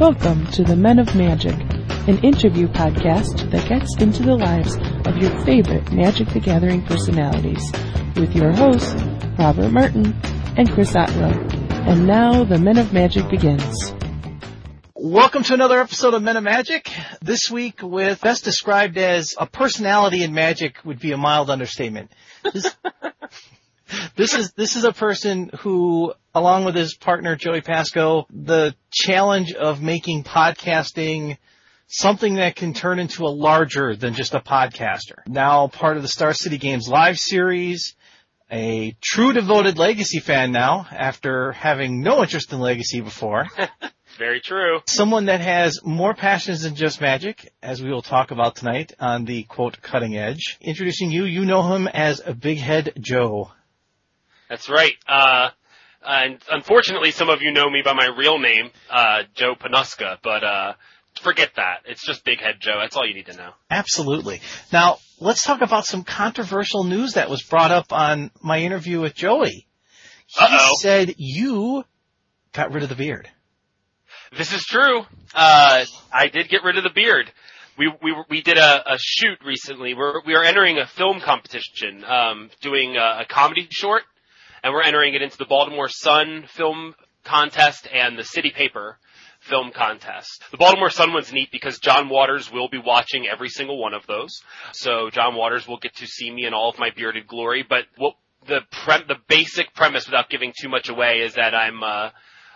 Welcome to the Men of Magic, an interview podcast that gets into the lives of your favorite Magic the Gathering personalities with your hosts, Robert Martin and Chris Otwell. And now the Men of Magic begins. Welcome to another episode of Men of Magic. This week with best described as a personality in magic would be a mild understatement. This, this is this is a person who, along with his partner Joey Pasco, the challenge of making podcasting something that can turn into a larger than just a podcaster. Now part of the Star City Games live series, a true devoted Legacy fan now after having no interest in Legacy before. Very true. Someone that has more passions than just magic, as we will talk about tonight on the quote cutting edge. Introducing you, you know him as a Big Head Joe. That's right. Uh, and unfortunately, some of you know me by my real name, uh, Joe Panuska, but, uh, forget that. It's just Big Head Joe. That's all you need to know. Absolutely. Now, let's talk about some controversial news that was brought up on my interview with Joey. He Uh-oh. said you got rid of the beard. This is true. Uh, I did get rid of the beard. We we we did a, a shoot recently. We're we are entering a film competition, um, doing a, a comedy short, and we're entering it into the Baltimore Sun film contest and the City Paper film contest. The Baltimore Sun one's neat because John Waters will be watching every single one of those. So John Waters will get to see me in all of my bearded glory. But what the pre- the basic premise, without giving too much away, is that I'm uh,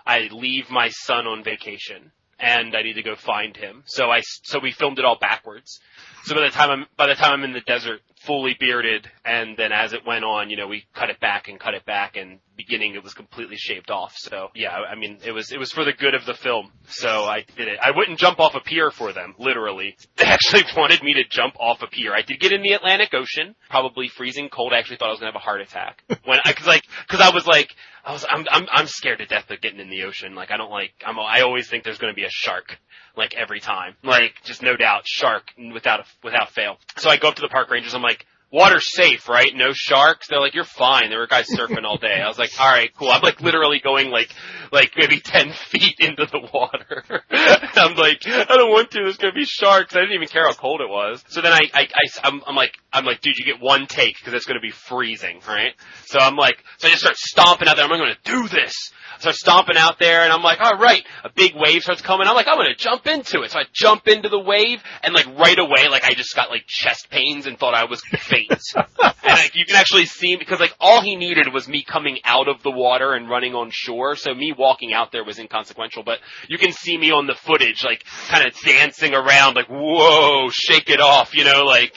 I leave my son on vacation and I need to go find him. So I so we filmed it all backwards. So by the time I'm by the time I'm in the desert, fully bearded, and then as it went on, you know, we cut it back and cut it back, and beginning it was completely shaved off. So yeah, I mean, it was it was for the good of the film. So I did it. I wouldn't jump off a pier for them, literally. They actually wanted me to jump off a pier. I did get in the Atlantic Ocean, probably freezing cold. I actually thought I was gonna have a heart attack when I cause like cause I was like I was I'm I'm I'm scared to death of getting in the ocean. Like I don't like I'm I always think there's going to be a shark like every time. Like just no doubt shark without a, without fail. So I go up to the park rangers. I'm like water's safe, right? No sharks. They're like, you're fine. There were guys surfing all day. I was like, all right, cool. I'm like literally going like, like maybe 10 feet into the water. I'm like, I don't want to. There's going to be sharks. I didn't even care how cold it was. So then I, I, I am I'm like, I'm like, dude, you get one take because it's going to be freezing, right? So I'm like, so I just start stomping out there. I'm going to do this. I start stomping out there and I'm like, all right, a big wave starts coming. I'm like, I'm going to jump into it. So I jump into the wave and like right away, like I just got like chest pains and thought I was faint. and like, you can actually see because like all he needed was me coming out of the water and running on shore. So me walking out there was inconsequential, but you can see me on the footage, like kind of dancing around, like, whoa, shake it off, you know, like,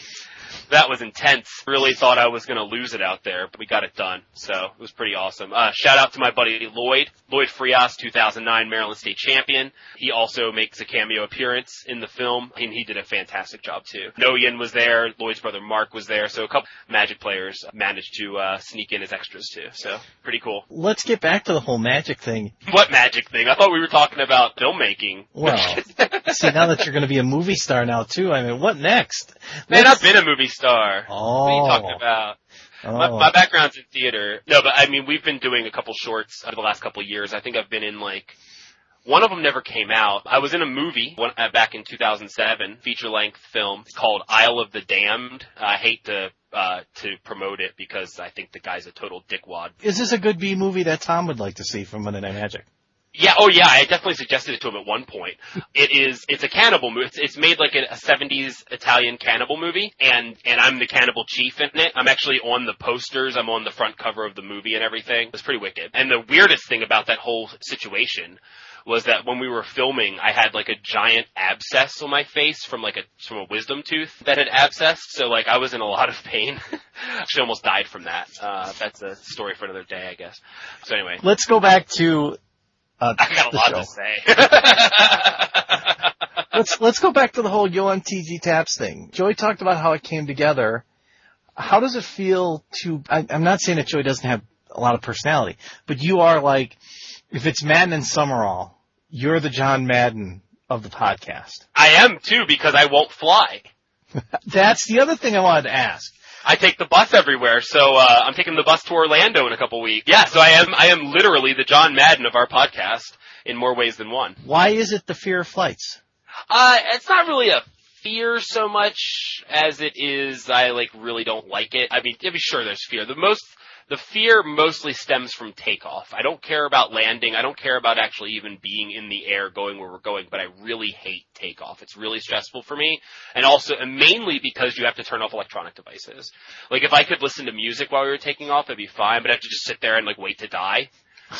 that was intense. Really thought I was going to lose it out there, but we got it done. So it was pretty awesome. Uh, shout out to my buddy Lloyd, Lloyd Frias, 2009 Maryland State champion. He also makes a cameo appearance in the film, and he did a fantastic job too. Noyan was there, Lloyd's brother Mark was there, so a couple Magic players managed to uh, sneak in as extras too. So pretty cool. Let's get back to the whole magic thing. What magic thing? I thought we were talking about filmmaking. Well, see now that you're going to be a movie star now too, I mean, what next? Man, Let's- I've been a movie star. Oh. What are you talking about? My, Oh. my background's in theater. No, but I mean, we've been doing a couple shorts over the last couple of years. I think I've been in like, one of them never came out. I was in a movie one, uh, back in 2007, feature length film called Isle of the Damned. I hate to, uh, to promote it because I think the guy's a total dickwad. Is this a good B movie that Tom would like to see from Monday Night Magic? Yeah, oh yeah, I definitely suggested it to him at one point. It is, it's a cannibal movie. It's, it's made like a, a 70s Italian cannibal movie, and, and I'm the cannibal chief in it. I'm actually on the posters, I'm on the front cover of the movie and everything. It's pretty wicked. And the weirdest thing about that whole situation was that when we were filming, I had like a giant abscess on my face from like a, from a wisdom tooth that had abscessed, so like I was in a lot of pain. actually almost died from that. Uh, that's a story for another day, I guess. So anyway. Let's go back to uh, I got a lot show. to say. let's let's go back to the whole Yo MTG Taps thing. Joey talked about how it came together. How does it feel to? I, I'm not saying that Joey doesn't have a lot of personality, but you are like, if it's Madden and Summerall, you're the John Madden of the podcast. I am too because I won't fly. That's the other thing I wanted to ask. I take the bus everywhere, so uh, I'm taking the bus to Orlando in a couple weeks. Yeah, so I am I am literally the John Madden of our podcast in more ways than one. Why is it the fear of flights? Uh, it's not really a fear so much as it is I like really don't like it. I mean, I mean sure there's fear. The most the fear mostly stems from takeoff. I don't care about landing. I don't care about actually even being in the air going where we're going, but I really hate takeoff. It's really stressful for me. And also, and mainly because you have to turn off electronic devices. Like if I could listen to music while we were taking off, it'd be fine, but I have to just sit there and like wait to die.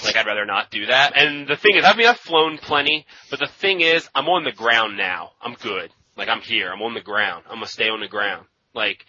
Like I'd rather not do that. And the thing is, I mean, I've flown plenty, but the thing is, I'm on the ground now. I'm good. Like I'm here. I'm on the ground. I'm gonna stay on the ground. Like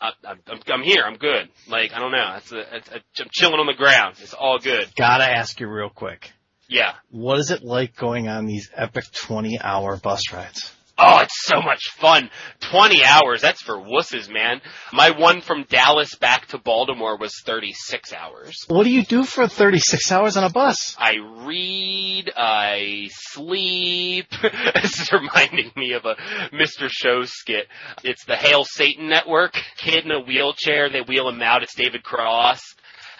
I, I'm, I'm here. I'm good. Like I don't know. It's a, it's a, I'm chilling on the ground. It's all good. Gotta ask you real quick. Yeah. What is it like going on these epic 20 hour bus rides? Oh, it's so much fun. 20 hours, that's for wusses, man. My one from Dallas back to Baltimore was 36 hours. What do you do for 36 hours on a bus? I read, I sleep. this is reminding me of a Mr. Show skit. It's the Hail Satan Network. Kid in a wheelchair, they wheel him out. It's David Cross.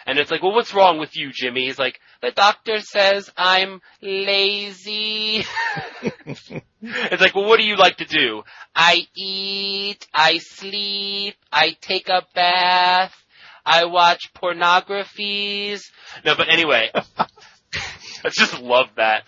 And it's like, well, what's wrong with you, Jimmy? He's like, the doctor says I'm lazy. it's like, well, what do you like to do? I eat, I sleep, I take a bath, I watch pornographies. No, but anyway, I just love that.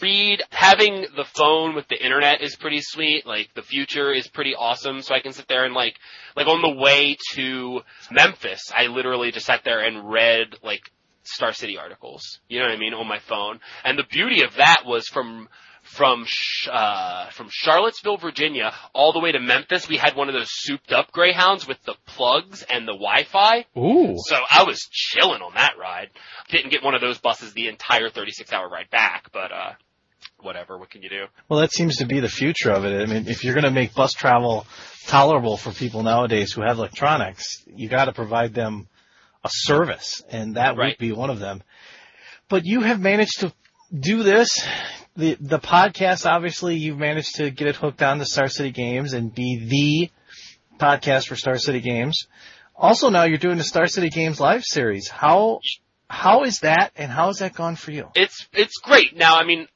Read, having the phone with the internet is pretty sweet. Like, the future is pretty awesome, so I can sit there and like, like on the way to Memphis, I literally just sat there and read like Star City articles. You know what I mean on my phone. And the beauty of that was from from uh, from Charlottesville, Virginia, all the way to Memphis. We had one of those souped up Greyhounds with the plugs and the Wi-Fi. Ooh. So I was chilling on that ride. Didn't get one of those buses the entire 36 hour ride back, but uh, whatever. What can you do? Well, that seems to be the future of it. I mean, if you're going to make bus travel tolerable for people nowadays who have electronics, you got to provide them a service, and that Right. would be one of them. But you have managed to do this. The the podcast, obviously, you've managed to get it hooked on to Star City Games and be the podcast for Star City Games. Also, now you're doing the Star City Games live series. How how is that, and how has that gone for you? It's it's great. Now, I mean,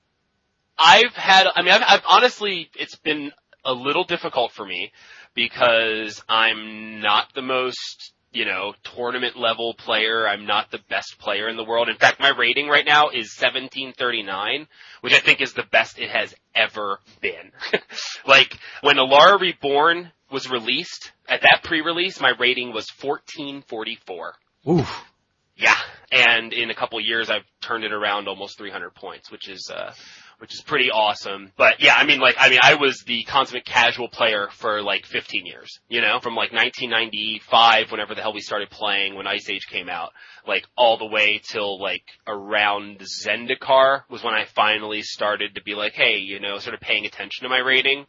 I've had. I mean, I've, I've honestly, it's been a little difficult for me because I'm not the most you know tournament level player. I'm not the best player in the world. In fact, my rating right now is 1739, which I think is the best it has ever been. like when Alara Reborn was released, at that pre-release, my rating was 1444. Oof. Yeah, and in a couple of years, I've turned it around almost 300 points, which is uh, which is pretty awesome. But yeah, I mean, like, I mean, I was the consummate casual player for like 15 years, you know, from like 1995, whenever the hell we started playing, when Ice Age came out, like all the way till like around Zendikar was when I finally started to be like, hey, you know, sort of paying attention to my rating.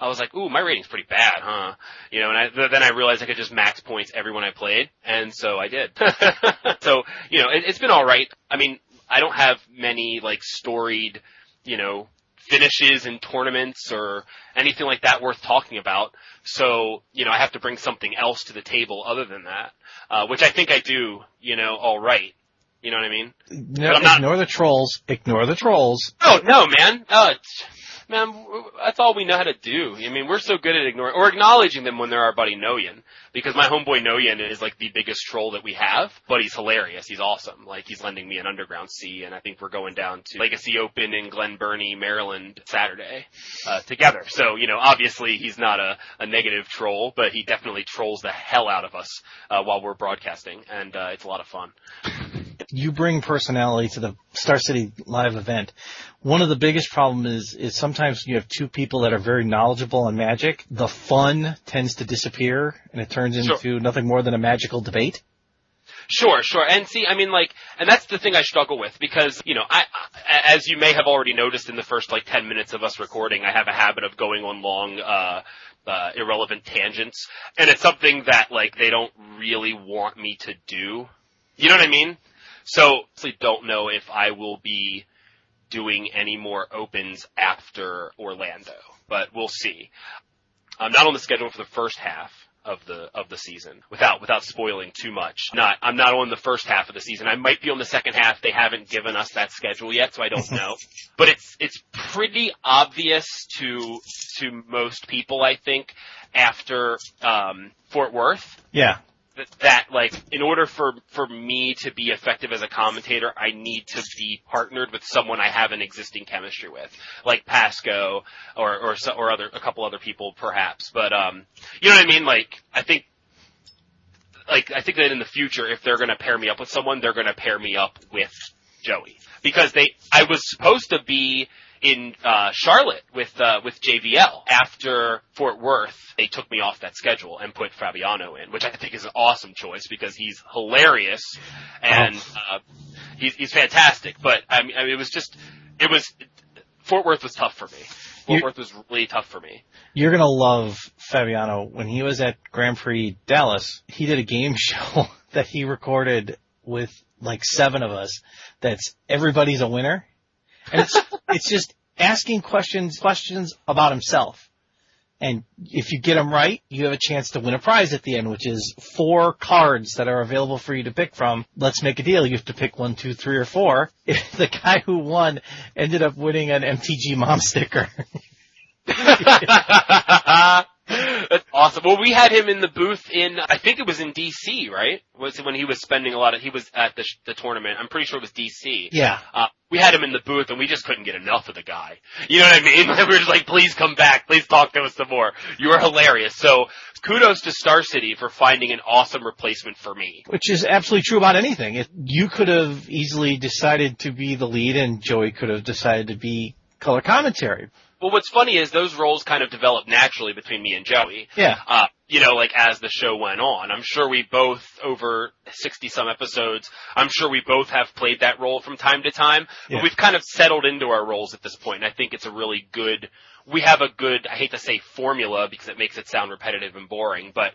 I was like, ooh, my rating's pretty bad, huh? You know, and I, th- then I realized I could just max points everyone I played, and so I did. so, you know, it, it's been alright. I mean, I don't have many, like, storied, you know, finishes in tournaments or anything like that worth talking about. So, you know, I have to bring something else to the table other than that, uh, which I think I do, you know, alright. You know what I mean? No, I'm not- ignore the trolls. Ignore the trolls. Oh no, man. Uh, man, that's all we know how to do. I mean, we're so good at ignoring or acknowledging them when they're our buddy Noyan, because my homeboy Noyan is like the biggest troll that we have. But he's hilarious. He's awesome. Like he's lending me an Underground Sea, and I think we're going down to Legacy Open in Glen Burnie, Maryland, Saturday uh, together. So you know, obviously he's not a, a negative troll, but he definitely trolls the hell out of us uh, while we're broadcasting, and uh, it's a lot of fun. You bring personality to the Star City live event. One of the biggest problems is is sometimes you have two people that are very knowledgeable on magic. The fun tends to disappear and it turns Sure. into nothing more than a magical debate. Sure, sure. And see, I mean, like, and that's the thing I struggle with because, you know, I, I, as you may have already noticed in the first like 10 minutes of us recording, I have a habit of going on long, uh, uh, irrelevant tangents. And it's something that, like, they don't really want me to do. You know what I mean? So, honestly don't know if I will be doing any more opens after Orlando, but we'll see. I'm not on the schedule for the first half. of the of the season without without spoiling too much. Not I'm not on the first half of the season. I might be on the second half. They haven't given us that schedule yet, so I don't know. but it's it's pretty obvious to to most people, I think, after um, Fort Worth Yeah. That, like in order for for me to be effective as a commentator, I need to be partnered with someone I have an existing chemistry with, like Pasco or or or other a couple other people perhaps. But um, you know what I mean? Like I think. Like I think that in the future, if they're going to pair me up with someone, they're going to pair me up with Joey because they. I was supposed to be in uh, Charlotte with uh, with JVL after Fort Worth. They took me off that schedule and put Fabiano in, which I think is an awesome choice because he's hilarious and uh, he's he's fantastic. But I mean, I mean, it was just it was Fort Worth was tough for me. Fort You- Worth was really tough for me. You're gonna love Fabiano. When he was at Grand Prix Dallas, he did a game show that he recorded with like seven of us. That's everybody's a winner, it's it's just asking questions questions about himself. And if you get them right, you have a chance to win a prize at the end, which is four cards that are available for you to pick from. Let's make a deal. You have to pick one, two, three, or four. If the guy who won ended up winning an MTG mom sticker. Awesome. Well, we had him in the booth in, I think it was in DC, right? Was when he was spending a lot of, he was at the, the tournament. I'm pretty sure it was DC. yeah. Uh, we had him in the booth and we just couldn't get enough of the guy. You know what I mean? we were just like, please come back. Please talk to us some more. You are hilarious. So kudos to Star City for finding an awesome replacement for me. Which is absolutely true about anything. If you could have easily decided to be the lead and Joey could have decided to be color commentary. Well, what's funny is those roles kind of developed naturally between me and Joey. Yeah. uh, you know, like as the show went on. I'm sure we both, over 60 some episodes, I'm sure we both have played that role from time to time, but we've kind of settled into our roles at this point. point, and I think it's a really good, we have a good, I hate to say formula because it makes it sound repetitive and boring, but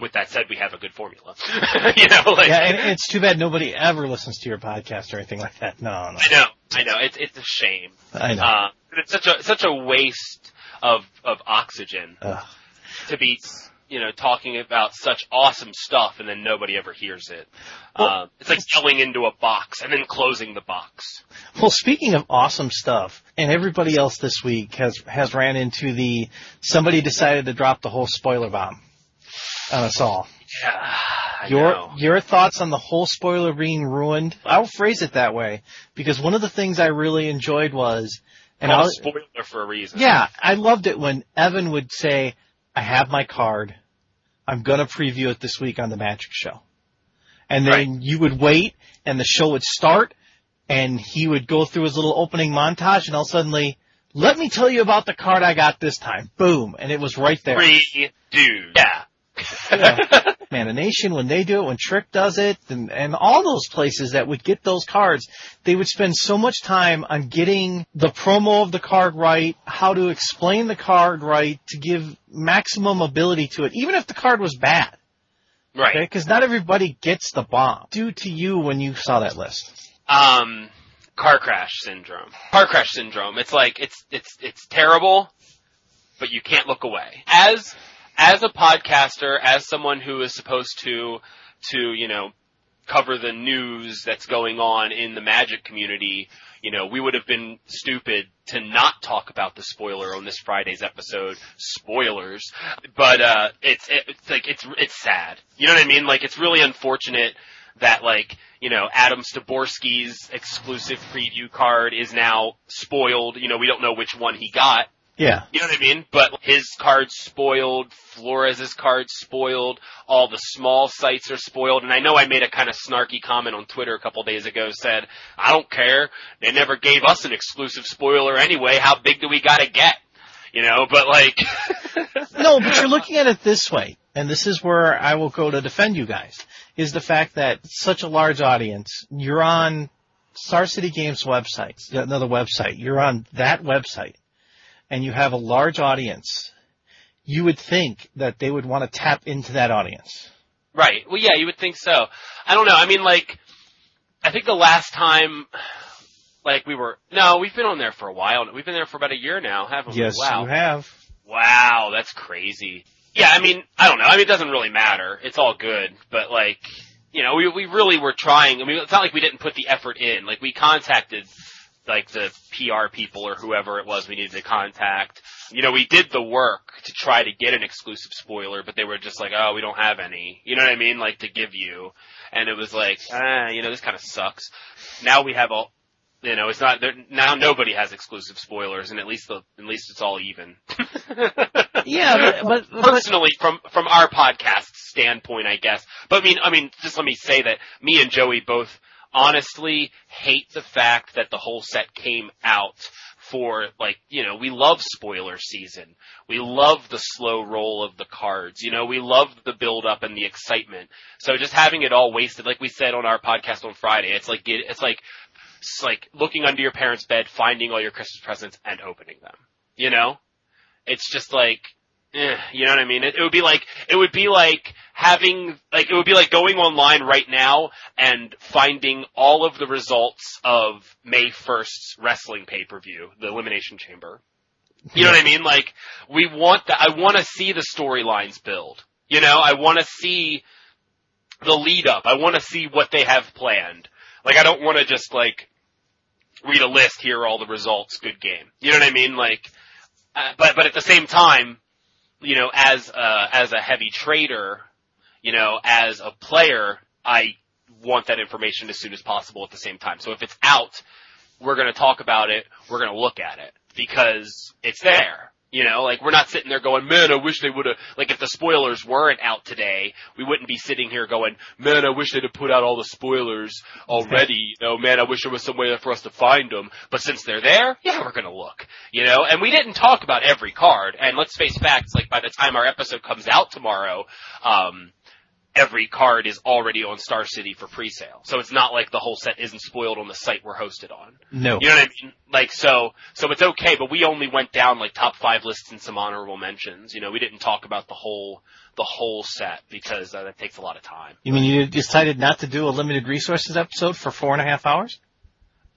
with that said, we have a good formula. you know, like, Yeah, and it's too bad nobody ever listens to your podcast or anything like that. No, no. I know, I know, it's, it's a shame. I know. Uh, it's such a, such a waste of, of oxygen. Ugh. to be, you know, talking about such awesome stuff and then nobody ever hears it. Well- uh, it's like going into a box and then closing the box. Well, speaking of awesome stuff, and everybody else this week has has ran into the somebody decided to drop the whole spoiler bomb on us all. Yeah, I Your know. your thoughts on the whole spoiler being ruined? I'll phrase it that way because one of the things I really enjoyed was, and I'll, a spoiler for a reason. Yeah, I loved it when Evan would say, I have my card. I'm gonna preview it this week on the Magic Show. And then Right. you would wait and the show would start and he would go through his little opening montage and all suddenly, let me tell you about the card I got this time. Boom. And it was right there. Three dude. Yeah. Yeah. Manonation, when they do it, when Trick does it, and, and all those places that would get those cards, they would spend so much time on getting the promo of the card right, how to explain the card right, to give maximum ability to it, even if the card was bad. right. Okay? Because not everybody gets the bomb. Due to you when you saw that list. Um, car crash syndrome. Car crash syndrome. It's like, it's, it's, it's terrible, but you can't look away. As, as a podcaster, as someone who is supposed to, to, you know, cover the news that's going on in the magic community, you know, we would have been stupid to not talk about the spoiler on this Friday's episode. Spoilers. But, uh, it's, it's like, it's, it's sad. You know what I mean? Like, it's really unfortunate that like, you know, Adam Styborski's exclusive preview card is now spoiled. You know, we don't know which one he got. Yeah. You know what I mean? But his card's spoiled, Flores' card's spoiled, all the small sites are spoiled, and I know I made a kind of snarky comment on Twitter a couple days ago said, I don't care, they never gave us an exclusive spoiler anyway, how big do we gotta get? You know, but like, No, but you're looking at it this way, and this is where I will go to defend you guys, is the fact that such a large audience, you're on Star City Games website, another website, you're on that website, and you have a large audience, you would think that they would want to tap into that audience. Right. Well, yeah, you would think so. I don't know. I mean, like, I think the last time, like, we were, no, we've been on there for a while. We've been there for about a year now, haven't we? Yes, Wow. you have. Wow, that's crazy. Yeah, I mean, I don't know. I mean, it doesn't really matter. It's all good, but like, you know, we we really were trying. I mean, it's not like we didn't put the effort in. Like we contacted like the PR people or whoever it was we needed to contact. You know, we did the work to try to get an exclusive spoiler, but they were just like, "Oh, we don't have any." You know what I mean? Like to give you, and it was like, ah, you know, this kind of sucks. Now we have all. You know, it's not there, now. Nobody has exclusive spoilers, and at least the at least it's all even. Yeah, but, but, personally from from our podcast standpoint, I guess. But I mean, I mean, just let me say that me and Joey both honestly hate the fact that the whole set came out for like, you know, we love spoiler season. We love the slow roll of the cards. You know, we love the build up and the excitement. So just having it all wasted, like we said on our podcast on Friday, it's like, it's like, it's like looking under your parents' bed, finding all your Christmas presents and opening them. You know? It's just like, eh, you know what I mean? It, it would be like, it would be like having, like, it would be like going online right now and finding all of the results of May 1st's wrestling pay-per-view, the Elimination Chamber. You know what I mean? Like, we want that, I want to see the storylines build. You know, I want to see the lead up. I want to see what they have planned. Like, I don't want to just like, read a list, here all the results, good game. You know what I mean? Like, uh, but but at the same time, you know, as a, as a heavy trader, you know, as a player, I want that information as soon as possible at the same time. So if it's out, we're going to talk about it. We're going to look at it because it's there. You know, like we're not sitting there going, man, I wish they would have, like if the spoilers weren't out today, we wouldn't be sitting here going, man, I wish they'd have put out all the spoilers already. You know, man, I wish there was some way for us to find them. But since they're there, yeah, we're gonna look. You know, and we didn't talk about every card. And let's face facts, like by the time our episode comes out tomorrow, um, every card is already on Star City for pre-sale. So it's not like the whole set isn't spoiled on the site we're hosted on. no. You know what I mean? Like so, so it's okay, but we only went down like top five lists and some honorable mentions. You know, we didn't talk about the whole the whole set because uh, that takes a lot of time. You mean you decided not to do a limited resources episode for four and a half hours?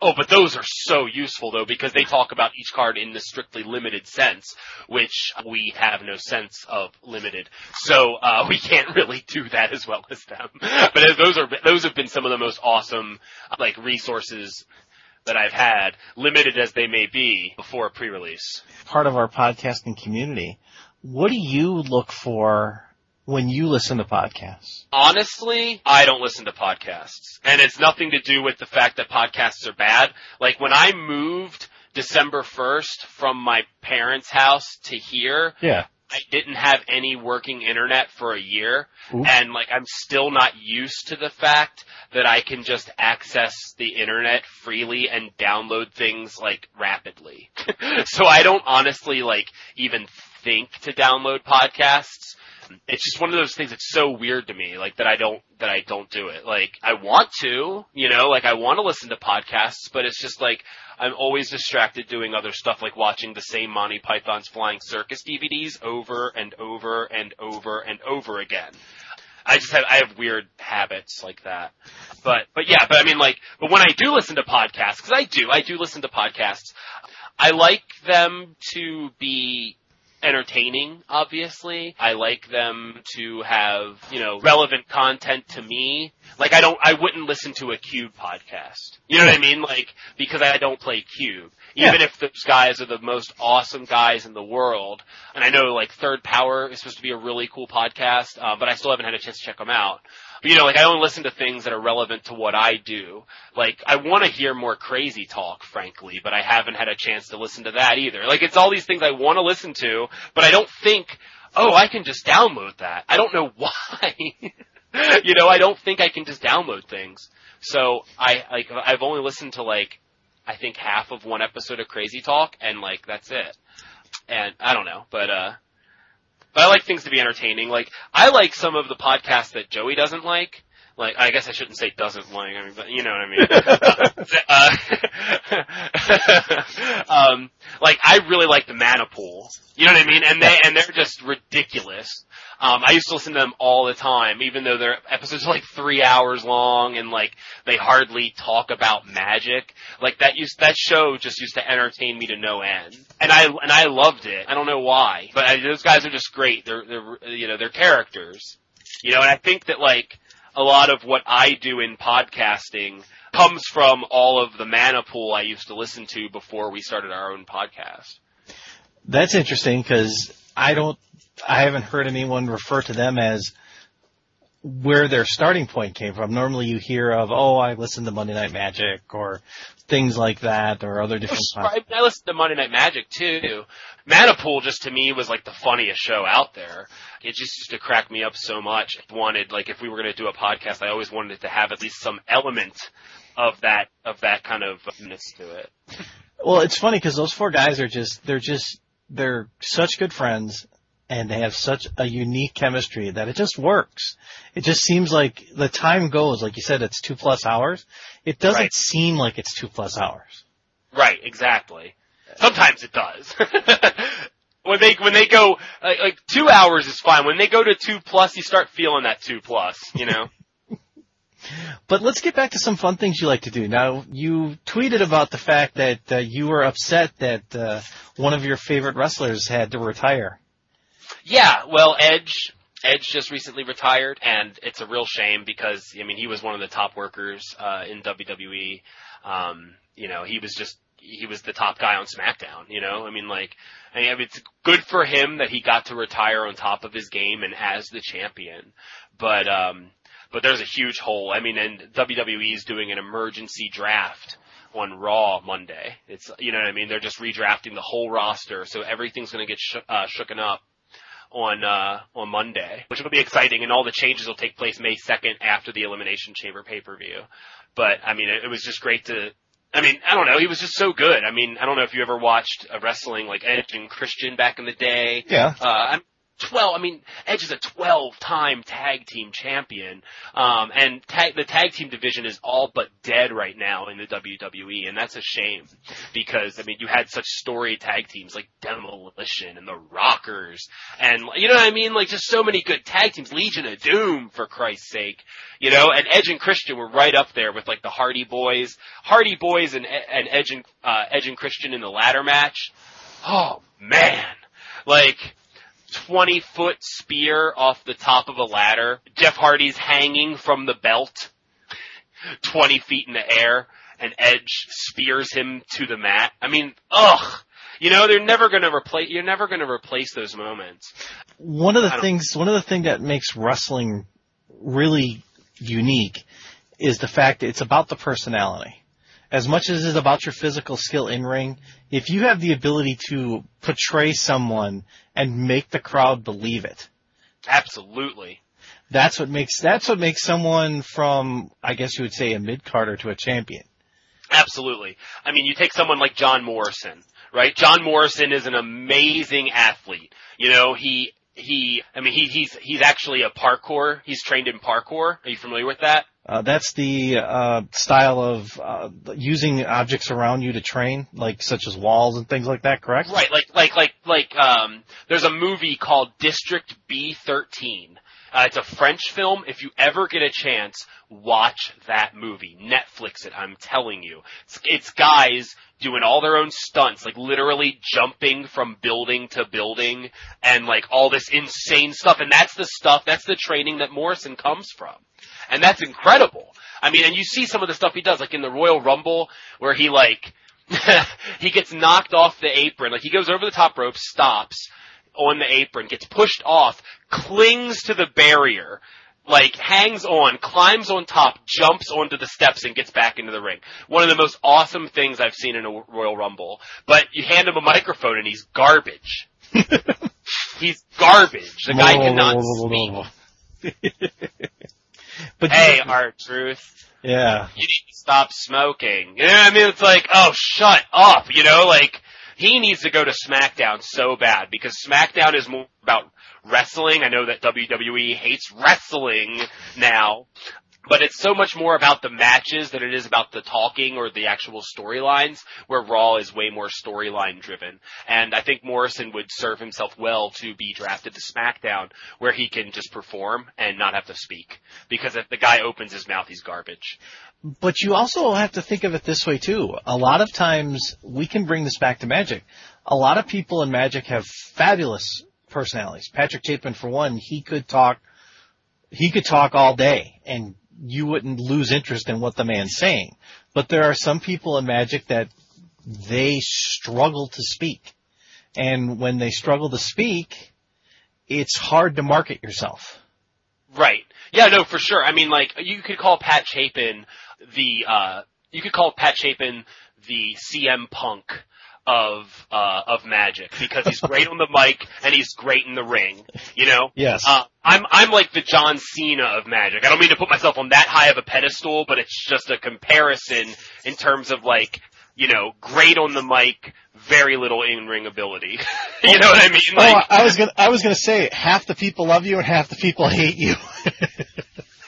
Oh, but those are so useful though because they talk about each card in the strictly limited sense, which we have no sense of limited. So uh, we can't really do that as well as them. But those are those have been some of the most awesome like resources that I've had, limited as they may be, before pre-release. Part of our podcasting community. What do you look for when you listen to podcasts? Honestly, I don't listen to podcasts. And it's nothing to do with the fact that podcasts are bad. Like when I moved December 1st from my parents' house to here, Yeah. I didn't have any working internet for a year. Ooh. And like I'm still not used to the fact that I can just access the internet freely and download things like rapidly. so I don't honestly like even think to download podcasts it's just one of those things that's so weird to me, like that I don't that I don't do it. Like I want to, you know, like I want to listen to podcasts, but it's just like I'm always distracted doing other stuff, like watching the same Monty Python's Flying Circus DVDs over and over and over and over again. I just have I have weird habits like that. But but yeah, but I mean like but when I do listen to podcasts cuz I do I do listen to podcasts. I like them to be entertaining, obviously. I like them to have, you know, relevant content to me. Like I don't, I wouldn't listen to a Cube podcast. You know what I mean? Like, because I don't play Cube. Even if those guys are the most awesome guys in the world. And I know like Third Power is supposed to be a really cool podcast, uh, but I still haven't had a chance to check them out. But, you know, like I only listen to things that are relevant to what I do. Like I want to hear more crazy talk, frankly, but I haven't had a chance to listen to that either. Like it's all these things I want to listen to, but I don't think, oh, I can just download that. I don't know why. you know, I don't think I can just download things. So I like I've only listened to like I think half of one episode of Crazy Talk and like that's it. And I don't know, but uh but I like things to be entertaining. Like I like some of the podcasts that Joey doesn't like. Like, I guess I shouldn't say doesn't like, I mean, but you know what I mean. uh, um, like, I really like the Mana Pool. You know what I mean? And they, and they're just ridiculous. Um, I used to listen to them all the time, even though their episodes are like three hours long and like they hardly talk about magic. Like that used that show just used to entertain me to no end, and I and I loved it. I don't know why, but I, those guys are just great. They're they're you know they're characters, you know, and I think that like a lot of what I do in podcasting comes from all of the mana pool I used to listen to before we started our own podcast. That's interesting because I don't, I haven't heard anyone refer to them as where their starting point came from. Normally you hear of, oh, I listened to Monday Night Magic or things like that or other different I, I listened to Monday Night Magic too. Mana Pool just to me was like the funniest show out there. It just used to crack me up so much. I wanted, like if we were going to do a podcast, I always wanted it to have at least some element of that, of that kind of ness to it. Well, it's funny because those four guys are just, they're just, they're such good friends and they have such a unique chemistry that it just works. It just seems like the time goes, like you said, it's two plus hours. It doesn't Right. seem like it's two plus hours. Right, exactly. Sometimes it does. when they when they go like, like two hours is fine. When they go to two plus, you start feeling that two plus. You know. But let's get back to some fun things you like to do. Now, you tweeted about the fact that uh, you were upset that uh, one of your favorite wrestlers had to retire. Yeah, well, Edge, Edge just recently retired, and it's a real shame because I mean he was one of the top workers uh, in WWE. Um, you know, he was just he was the top guy on SmackDown. You know, I mean, like, I mean, it's good for him that he got to retire on top of his game and as the champion. But um, but there's a huge hole. I mean, and WWE is doing an emergency draft on Raw Monday. It's you know what I mean. They're just redrafting the whole roster, so everything's going to get sh- uh, shooken up on uh, on Monday, which will be exciting, and all the changes will take place May second after the Elimination Chamber pay per view. But I mean, it, it was just great to. I mean, I don't know. He was just so good. I mean, I don't know if you ever watched uh, wrestling like Edge and Christian back in the day. Yeah. Uh, I'm 12, I mean, Edge is a 12 time tag team champion. Um, and tag, the tag team division is all but dead right now in the WWE. And that's a shame because, I mean, you had such story tag teams like Demolition and the Rockers and, you know what I mean? Like just so many good tag teams. Legion of Doom, for Christ's sake. You know, and Edge and Christian were right up there with like the Hardy Boys. Hardy Boys and, and Edge and, uh, Edge and Christian in the ladder match. Oh man. Like, 20 foot spear off the top of a ladder. Jeff Hardy's hanging from the belt 20 feet in the air and Edge spears him to the mat. I mean, ugh. You know, they're never gonna replace, you're never gonna replace those moments. One of the things, one of the things that makes wrestling really unique is the fact that it's about the personality. As much as it's about your physical skill in ring, if you have the ability to portray someone and make the crowd believe it, Absolutely. that's what makes that's what makes someone from I guess you would say a mid carder to a champion. Absolutely. I mean, you take someone like John Morrison, right? John Morrison is an amazing athlete. You know, he, he, I mean, he, he's, he's actually a parkour. He's trained in parkour. Are you familiar with that? Uh, that's the uh, style of uh, using objects around you to train, like such as walls and things like that. Correct? Right, like like like like um there's a movie called District B13. Uh, it's a French film. If you ever get a chance, watch that movie. Netflix it, I'm telling you. It's, it's guys doing all their own stunts, like literally jumping from building to building and like all this insane stuff. And that's the stuff, that's the training that Morrison comes from. And that's incredible. I mean, and you see some of the stuff he does, like in the Royal Rumble, where he like, he gets knocked off the apron, like he goes over the top rope, stops on the apron, gets pushed off, clings to the barrier, like hangs on, climbs on top, jumps onto the steps and gets back into the ring. One of the most awesome things I've seen in a Royal Rumble. But you hand him a microphone and he's garbage. he's garbage. The guy cannot speak. But Hey, R-Truth. yeah, you need to stop smoking. You know what I mean? It's like, oh, shut up, you know, like, he needs to go to SmackDown so bad because SmackDown is more about wrestling. I know that WWE hates wrestling now, but it's so much more about the matches than it is about the talking or the actual storylines, where Raw is way more storyline driven. And I think Morrison would serve himself well to be drafted to SmackDown, where he can just perform and not have to speak. Because if the guy opens his mouth, he's garbage. But you also have to think of it this way too. A lot of times, we can bring this back to Magic. A lot of people in Magic have fabulous personalities. Patrick Chapin, for one, he could talk, he could talk all day and you wouldn't lose interest in what the man's saying. But there are some people in Magic that they struggle to speak. And when they struggle to speak, it's hard to market yourself. Right. Yeah, no, for sure. I mean, like, you could call Pat Chapin the, uh, you could call Pat Chapin the CM Punk of uh of Magic because he's great on the mic and he's great in the ring. You know. Yes. Uh, I'm I'm like the John Cena of Magic. I don't mean to put myself on that high of a pedestal, but it's just a comparison in terms of like you know great on the mic, very little in ring ability. you know what I mean? Like, oh, I was gonna I was gonna say half the people love you and half the people hate you.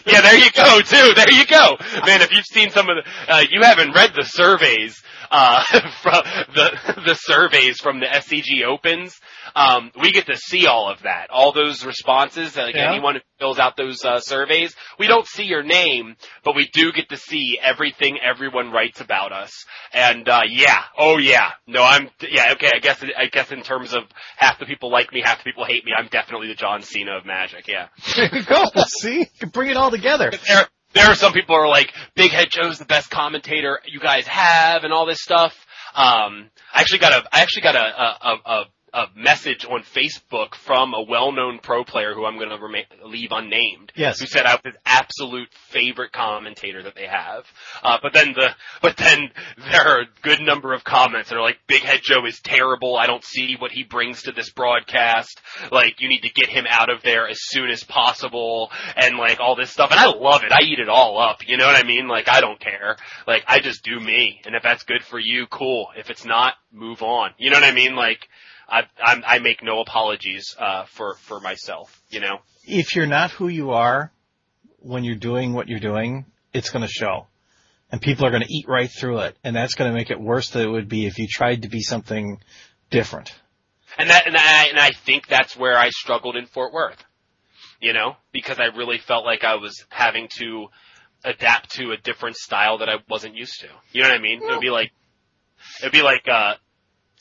Yeah, there you go too. There you go, man. If you've seen some of the, uh, you haven't read the surveys uh, from the the surveys from the SCG Opens. Um, we get to see all of that, all those responses. Like Yeah. anyone who fills out those uh, surveys, we don't see your name, but we do get to see everything everyone writes about us. And uh, yeah, oh yeah, no, I'm yeah okay. I guess I guess in terms of half the people like me, half the people hate me. I'm definitely the John Cena of Magic. Yeah. go. See, bring it all together. there, there are some people who are like, Big Head Joe's the best commentator you guys have and all this stuff. Um, I actually got a, I actually got a, a, a, a message on Facebook from a well-known pro player who I'm going to remain, leave unnamed. Yes. Who said I was his absolute favorite commentator that they have. Uh, but then the, but then there are a good number of comments that are like, Big Head Joe is terrible. I don't see what he brings to this broadcast. Like, you need to get him out of there as soon as possible and like all this stuff. And I love it. I eat it all up. You know what I mean? Like, I don't care. Like, I just do me. And if that's good for you, cool. If it's not, move on. You know what I mean? Like, I, I'm, I make no apologies uh, for for myself. You know. If you're not who you are when you're doing what you're doing, it's going to show. And people are going to eat right through it. And that's going to make it worse than it would be if you tried to be something different. And that and I and I think that's where I struggled in Fort Worth. You know, because I really felt like I was having to adapt to a different style that I wasn't used to. You know what I mean? It would be like it'd be like uh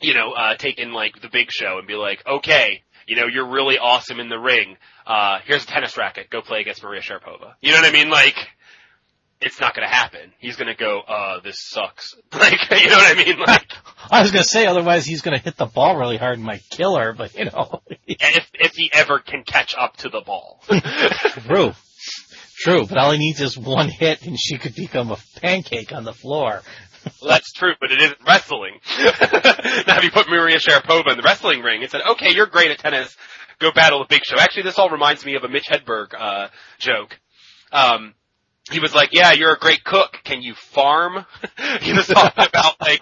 you know, uh taking like the big show and be like, "Okay, you know, you're really awesome in the ring. Uh here's a tennis racket. Go play against Maria Sharapova." You know what I mean? Like it's not to happen. He's to go, "Uh, this sucks." Like, you know what I mean? Like I was to say, otherwise he's to hit the ball really hard and might kill her, but you know. if if he ever can catch up to the ball. True. True, but all he needs is one hit and she could become a pancake on the floor. Well, that's true, but it isn't wrestling. now, if you put Maria Sharapova in the wrestling ring and said, "Okay, you're great at tennis, go battle the Big Show." Actually, this all reminds me of a Mitch Hedberg uh, joke. Um, he was like, "Yeah, you're a great cook. Can you farm?" he was talking about like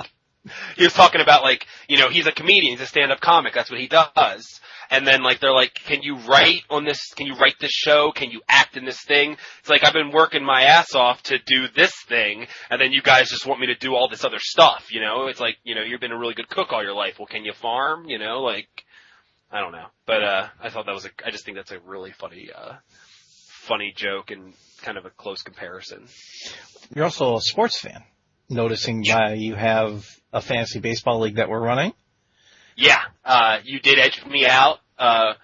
he was talking about like you know he's a comedian, he's a stand-up comic. That's what he does. And then like they're like, "Can you write on this? Can you write this show? Can you act in this thing?" It's like I've been working my ass off to do this thing, and then you guys just want me to do all this other stuff. You know, it's like you know you've been a really good cook all your life. Well, can you farm? You know, like I don't know, but uh, I thought that was a. I just think that's a really funny, uh, funny joke and kind of a close comparison. You're also a sports fan. Noticing by you have a fantasy baseball league that we're running. Yeah, uh, you did edge me out, uh,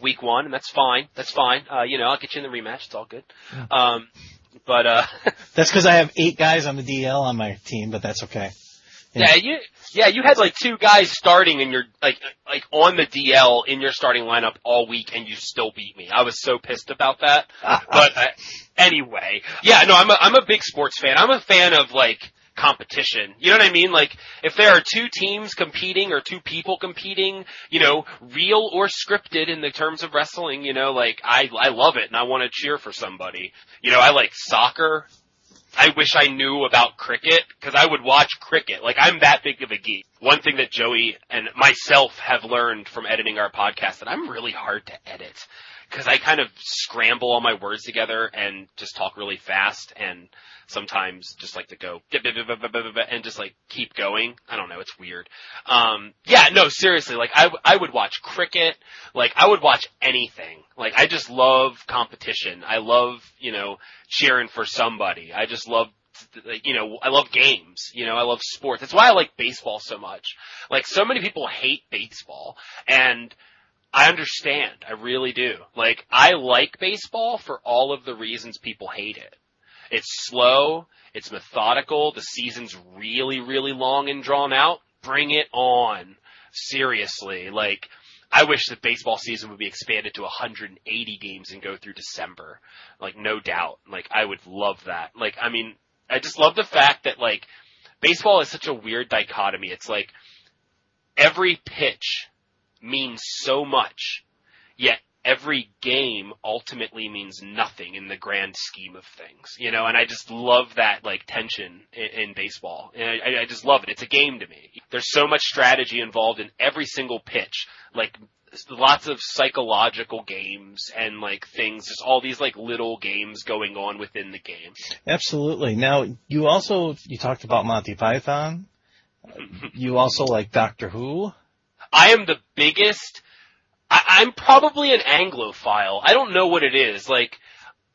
week one, and that's fine. That's fine. Uh, you know, I'll get you in the rematch. It's all good. Um, but, uh, That's because I have eight guys on the DL on my team, but that's okay. yeah, you, yeah, you had like two guys starting in your, like, like on the DL in your starting lineup all week and you still beat me. I was so pissed about that. but, uh, anyway, yeah, no, I'm a, I'm a big sports fan. I'm a fan of like, competition. You know what I mean? Like, if there are two teams competing or two people competing, you know, real or scripted in the terms of wrestling, you know, like, I, I love it and I want to cheer for somebody. You know, I like soccer. I wish I knew about cricket because I would watch cricket. Like, I'm that big of a geek. One thing that Joey and myself have learned from editing our podcast that I'm really hard to edit because I kind of scramble all my words together and just talk really fast and sometimes just like to go and just like keep going. I don't know, it's weird. Um, yeah, no, seriously, like I, I would watch cricket, like I would watch anything. Like I just love competition. I love, you know, cheering for somebody. I just love you know, I love games, you know, I love sports. That's why I like baseball so much. Like so many people hate baseball and I understand. I really do. Like, I like baseball for all of the reasons people hate it. It's slow. It's methodical. The season's really, really long and drawn out. Bring it on. Seriously. Like, I wish the baseball season would be expanded to 180 games and go through December. Like, no doubt. Like, I would love that. Like, I mean, I just love the fact that, like, baseball is such a weird dichotomy. It's like, every pitch means so much, yet every game ultimately means nothing in the grand scheme of things, you know, and I just love that like tension in, in baseball. And I, I just love it. It's a game to me. There's so much strategy involved in every single pitch, like lots of psychological games and like things, just all these like little games going on within the game. Absolutely. Now you also, you talked about Monty Python. you also like Doctor Who. I am the biggest. I, I'm probably an Anglophile. I don't know what it is. Like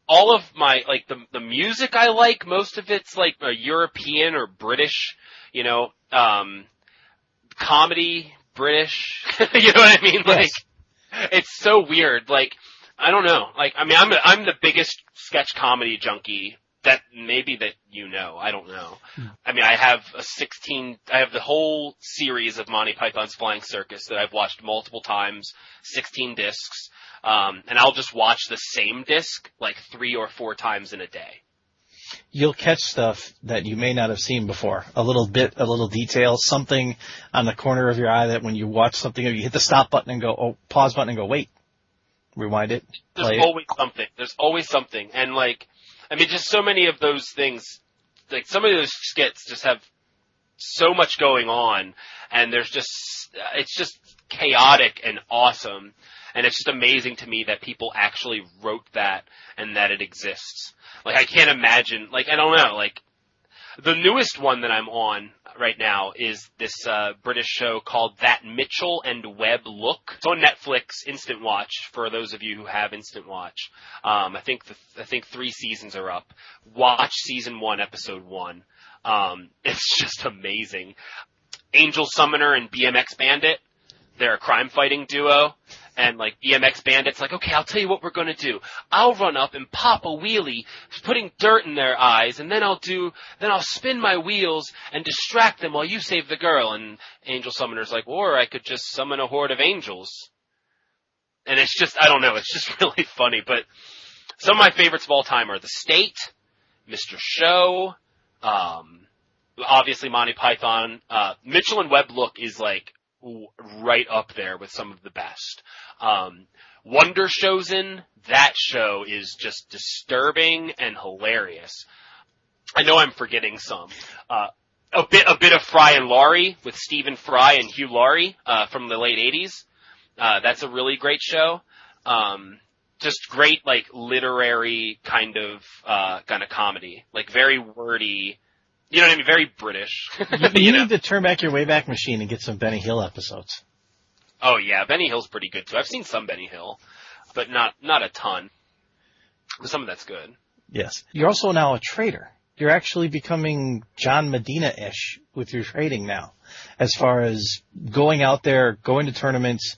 all of my like the the music I like, most of it's like a European or British. You know, um, comedy, British. you know what I mean? Like it's so weird. Like I don't know. Like I mean, I'm I'm the biggest sketch comedy junkie that maybe that you know. I don't know. Hmm. I mean, I have a 16, I have the whole series of Monty Python's Flying Circus that I've watched multiple times, 16 discs, um, and I'll just watch the same disc like three or four times in a day. You'll catch stuff that you may not have seen before. A little bit, a little detail, something on the corner of your eye that when you watch something, you hit the stop button and go, oh, pause button and go, wait, rewind it. There's always it. something. There's always something. And like, I mean, just so many of those things, like some of those skits just have so much going on and there's just, it's just chaotic and awesome. And it's just amazing to me that people actually wrote that and that it exists. Like I can't imagine, like I don't know, like the newest one that I'm on right now is this uh, British show called That Mitchell and Webb Look. It's on Netflix Instant Watch for those of you who have Instant Watch. Um, I think the, I think three seasons are up. Watch season one, episode one. Um, it's just amazing. Angel Summoner and BMX Bandit. They're a crime fighting duo and like BMX bandits like, okay, I'll tell you what we're gonna do. I'll run up and pop a wheelie, putting dirt in their eyes, and then I'll do, then I'll spin my wheels and distract them while you save the girl. And Angel Summoner's like, or I could just summon a horde of angels. And it's just, I don't know, it's just really funny, but some of my favorites of all time are The State, Mr. Show, um, obviously Monty Python, uh, Mitchell and Webb Look is like right up there with some of the best. Um, Wonder Showzen, that show is just disturbing and hilarious. I know I'm forgetting some. Uh, a bit, a bit of Fry and Laurie with Stephen Fry and Hugh Laurie, uh, from the late 80s. Uh, that's a really great show. Um, just great, like, literary kind of, uh, kind of comedy. Like, very wordy, you know what I mean? Very British. you, you need to turn back your Wayback Machine and get some Benny Hill episodes. Oh yeah, Benny Hill's pretty good too. I've seen some Benny Hill, but not not a ton. But some of that's good. Yes. You're also now a trader. You're actually becoming John Medina-ish with your trading now, as far as going out there, going to tournaments,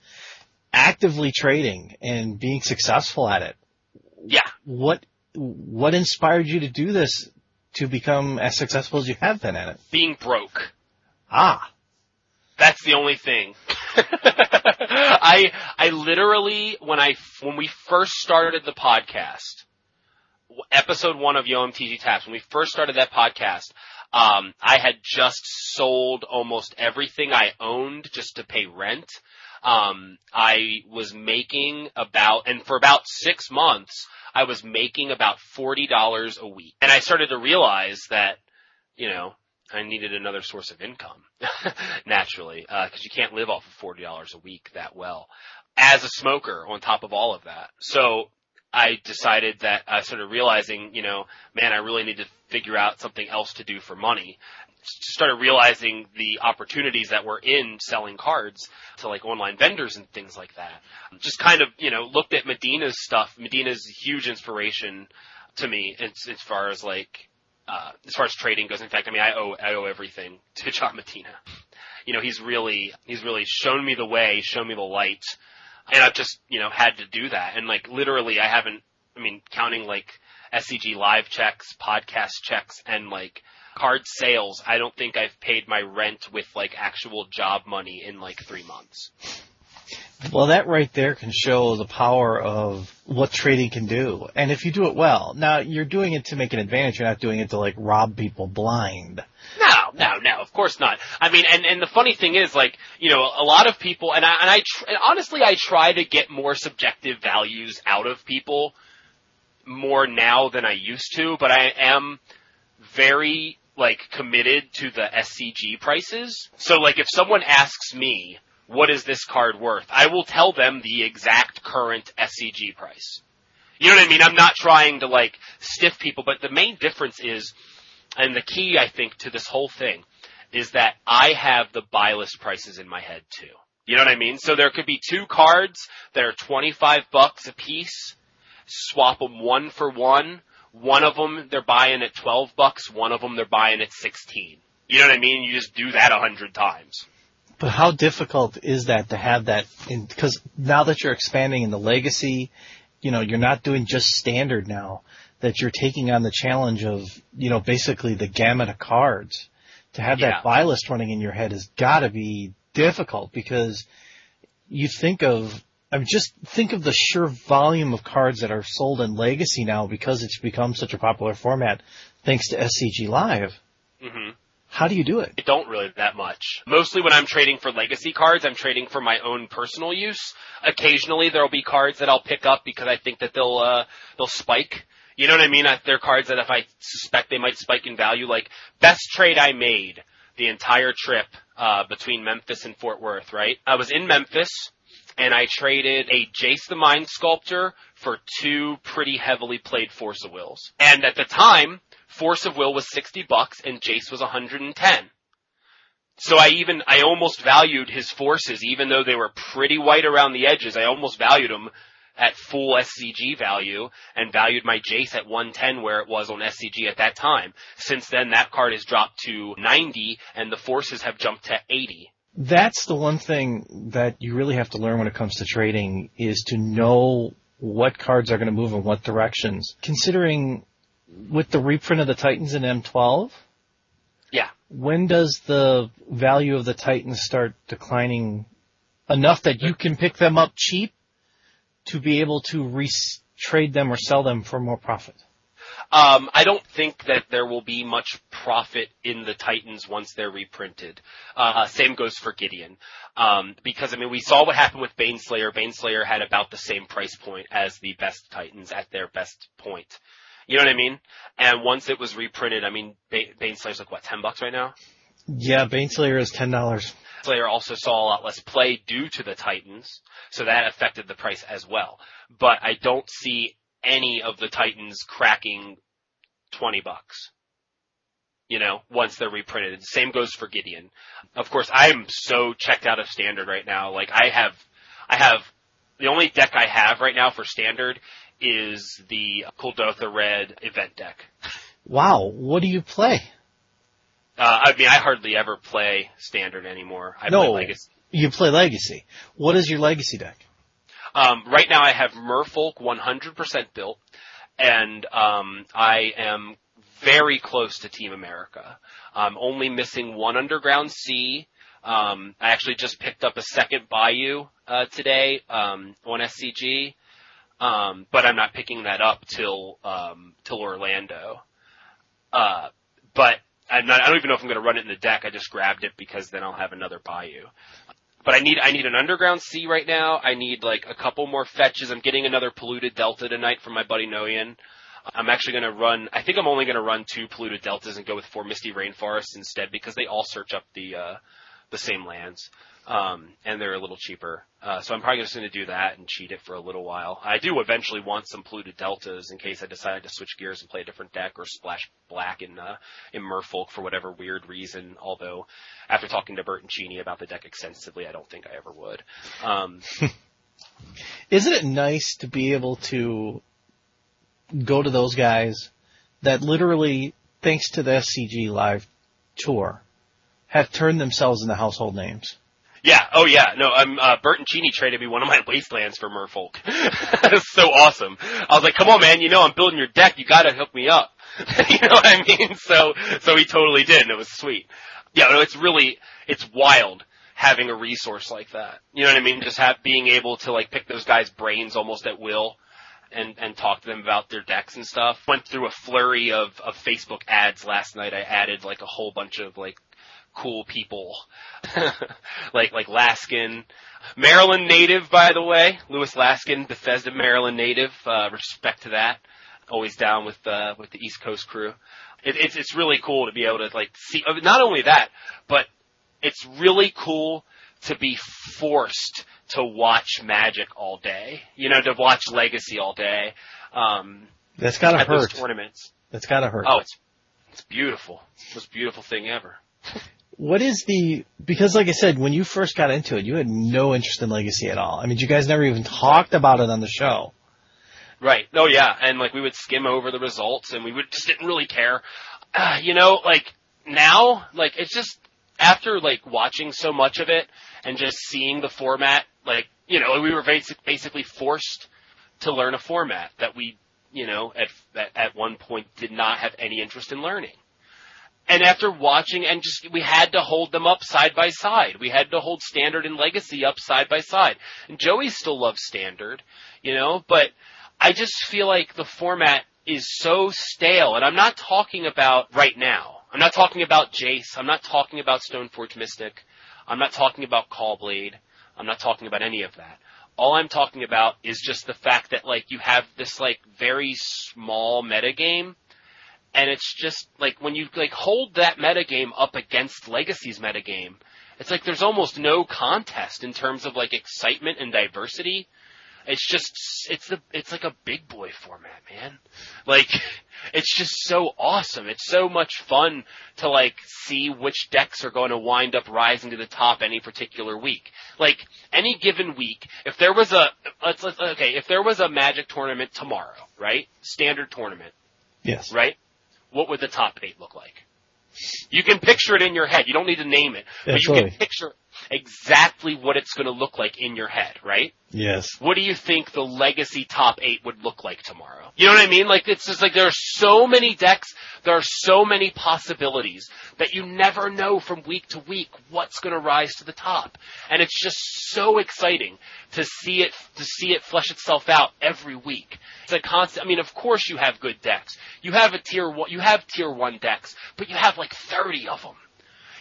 actively trading and being successful at it. Yeah. What what inspired you to do this to become as successful as you have been at it? Being broke. Ah. That's the only thing. I I literally when I when we first started the podcast, episode one of YoMTG Taps, when we first started that podcast, um, I had just sold almost everything I owned just to pay rent. Um, I was making about, and for about six months, I was making about $40 a week. And I started to realize that, you know, I needed another source of income, naturally, because uh, you can't live off of forty dollars a week that well. As a smoker, on top of all of that, so I decided that I started realizing, you know, man, I really need to figure out something else to do for money. Started realizing the opportunities that were in selling cards to like online vendors and things like that. Just kind of, you know, looked at Medina's stuff. Medina's huge inspiration to me as, as far as like uh, as far as trading goes. In fact, I mean, I owe I owe everything to John Medina. You know, he's really he's really shown me the way, shown me the light, and I've just you know had to do that. And like literally, I haven't. I mean, counting like SCG live checks, podcast checks, and like card sales, I don't think I've paid my rent with like actual job money in like three months. Well, that right there can show the power of what trading can do. And if you do it well, now you're doing it to make an advantage. You're not doing it to like rob people blind. No, no, no, of course not. I mean, and, and the funny thing is like, you know, a lot of people, and I, and I, tr- and honestly, I try to get more subjective values out of people more now than I used to, but I am very, like, committed to the SCG prices. So like, if someone asks me, what is this card worth? I will tell them the exact current SCG price. You know what I mean? I'm not trying to like stiff people, but the main difference is, and the key I think to this whole thing is that I have the buy list prices in my head too. You know what I mean? So there could be two cards that are 25 bucks a piece. Swap them one for one. One of them they're buying at 12 bucks. One of them they're buying at 16. You know what I mean? You just do that a hundred times. But how difficult is that to have that? Because now that you're expanding in the legacy, you know, you're not doing just standard now. That you're taking on the challenge of, you know, basically the gamut of cards. To have yeah. that buy list running in your head has got to be difficult because you think of I mean, just think of the sheer volume of cards that are sold in Legacy now because it's become such a popular format, thanks to SCG Live. Mm-hmm. How do you do it? I don't really that much. Mostly when I'm trading for legacy cards, I'm trading for my own personal use. Occasionally there'll be cards that I'll pick up because I think that they'll, uh, they'll spike. You know what I mean? They're cards that if I suspect they might spike in value, like best trade I made the entire trip, uh, between Memphis and Fort Worth, right? I was in Memphis and I traded a Jace the Mind Sculptor for two pretty heavily played Force of Wills. And at the time, Force of Will was 60 bucks and Jace was 110. So I even, I almost valued his forces, even though they were pretty white around the edges. I almost valued them at full SCG value and valued my Jace at 110 where it was on SCG at that time. Since then, that card has dropped to 90 and the forces have jumped to 80. That's the one thing that you really have to learn when it comes to trading is to know what cards are going to move in what directions. Considering with the reprint of the Titans in M12? Yeah. When does the value of the Titans start declining enough that you can pick them up cheap to be able to re- trade them or sell them for more profit? Um, I don't think that there will be much profit in the Titans once they're reprinted. Uh, same goes for Gideon. Um, because I mean, we saw what happened with Baneslayer. Baneslayer had about the same price point as the best Titans at their best point. You know what I mean? And once it was reprinted, I mean, Baneslayer's like what, 10 bucks right now? Yeah, Baneslayer is $10. Slayer also saw a lot less play due to the Titans, so that affected the price as well. But I don't see any of the Titans cracking 20 bucks. You know, once they're reprinted. Same goes for Gideon. Of course, I'm so checked out of standard right now. Like I have, I have, the only deck I have right now for standard is the Kuldotha Red event deck. Wow, what do you play? Uh, I mean, I hardly ever play standard anymore. I no, play legacy. You play legacy. What is your legacy deck? Um, right now I have Merfolk 100% built, and um, I am very close to Team America. I'm only missing one Underground Sea. Um, I actually just picked up a second Bayou uh, today um, on SCG, um, but I'm not picking that up till um, till Orlando. Uh, but I'm not, I don't even know if I'm going to run it in the deck. I just grabbed it because then I'll have another Bayou. But I need I need an underground sea right now. I need like a couple more fetches. I'm getting another polluted delta tonight from my buddy Noyan. I'm actually going to run. I think I'm only going to run two polluted deltas and go with four misty rainforests instead because they all search up the uh, the same lands um, and they're a little cheaper. Uh, so I'm probably just going to do that and cheat it for a little while. I do eventually want some polluted deltas in case I decide to switch gears and play a different deck or splash black in uh, in Merfolk for whatever weird reason. Although after talking to Bertoncini about the deck extensively, I don't think I ever would. Um, Isn't it nice to be able to go to those guys that literally, thanks to the SCG live tour, have turned themselves into household names? Yeah. Oh yeah. No, I'm, uh, Bertoncini traded me one of my wastelands for Merfolk. That's so awesome. I was like, come on man, you know I'm building your deck, you gotta hook me up. you know what I mean? So, so he totally did and it was sweet. Yeah, no, it's really, it's wild having a resource like that. You know what I mean? Just have, being able to like pick those guys' brains almost at will. And, and talk to them about their decks and stuff. Went through a flurry of, of Facebook ads last night. I added like a whole bunch of like cool people. like, like Laskin. Maryland native, by the way. Lewis Laskin, Bethesda, Maryland native. Uh, respect to that. Always down with, uh, with the East Coast crew. It, it's, it's really cool to be able to like see, uh, not only that, but it's really cool to be forced to watch Magic all day. You know, to watch Legacy all day. Um, That's gotta at those hurt. tournaments. That's gotta hurt. Oh, it's, it's beautiful. Most beautiful thing ever. What is the, because like I said, when you first got into it, you had no interest in Legacy at all. I mean, you guys never even talked about it on the show. Right. Oh yeah. And like we would skim over the results and we would just didn't really care. Uh, you know, like now, like it's just after like watching so much of it and just seeing the format, like, you know, we were basic, basically forced to learn a format that we, you know, at, at, at one point did not have any interest in learning. And after watching and just, we had to hold them up side by side. We had to hold standard and legacy up side by side. And Joey still loves standard, you know, but I just feel like the format is so stale. And I'm not talking about right now. I'm not talking about Jace. I'm not talking about Stoneforge Mystic. I'm not talking about Caw-Blade. I'm not talking about any of that. All I'm talking about is just the fact that like you have this like very small metagame and it's just like when you like hold that metagame up against Legacy's metagame, it's like there's almost no contest in terms of like excitement and diversity. It's just it's the it's like a big boy format, man. Like it's just so awesome. It's so much fun to like see which decks are going to wind up rising to the top any particular week. Like any given week, if there was a let's, let's okay, if there was a Magic tournament tomorrow, right? Standard tournament, Yes. right? What would the top eight look like? You can picture it in your head. You don't need to name it, but you Absolutely. can picture exactly what it's going to look like in your head, right? Yes. what do you think the legacy top eight would look like tomorrow? You know what I mean? Like it's just like there are so many decks, there are so many possibilities that you never know from week to week what's going to rise to the top, and it's just so exciting to see it to see it flesh itself out every week. It's a constant. I mean, of course you have good decks. You have a tier one. You have tier one decks, but you have like thirty of them.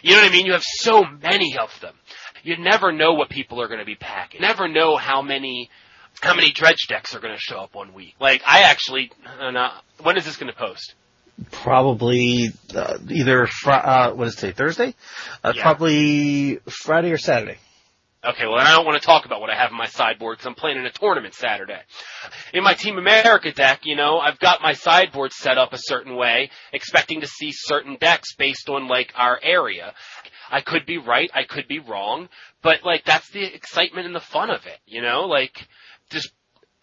You know what I mean? You have so many of them. You never know what people are going to be packing. You never know how many how many dredge decks are going to show up one week. Like I actually, uh, no, when is this going to post? Probably uh, either fr- uh, what is today? Thursday? Uh, Yeah. Probably Friday or Saturday. Okay, well, then I don't want to talk about what I have in my sideboard because I'm playing in a tournament Saturday. In my Team America deck, you know, I've got my sideboard set up a certain way, expecting to see certain decks based on like our area. I could be right, I could be wrong, but like that's the excitement and the fun of it, you know? Like, just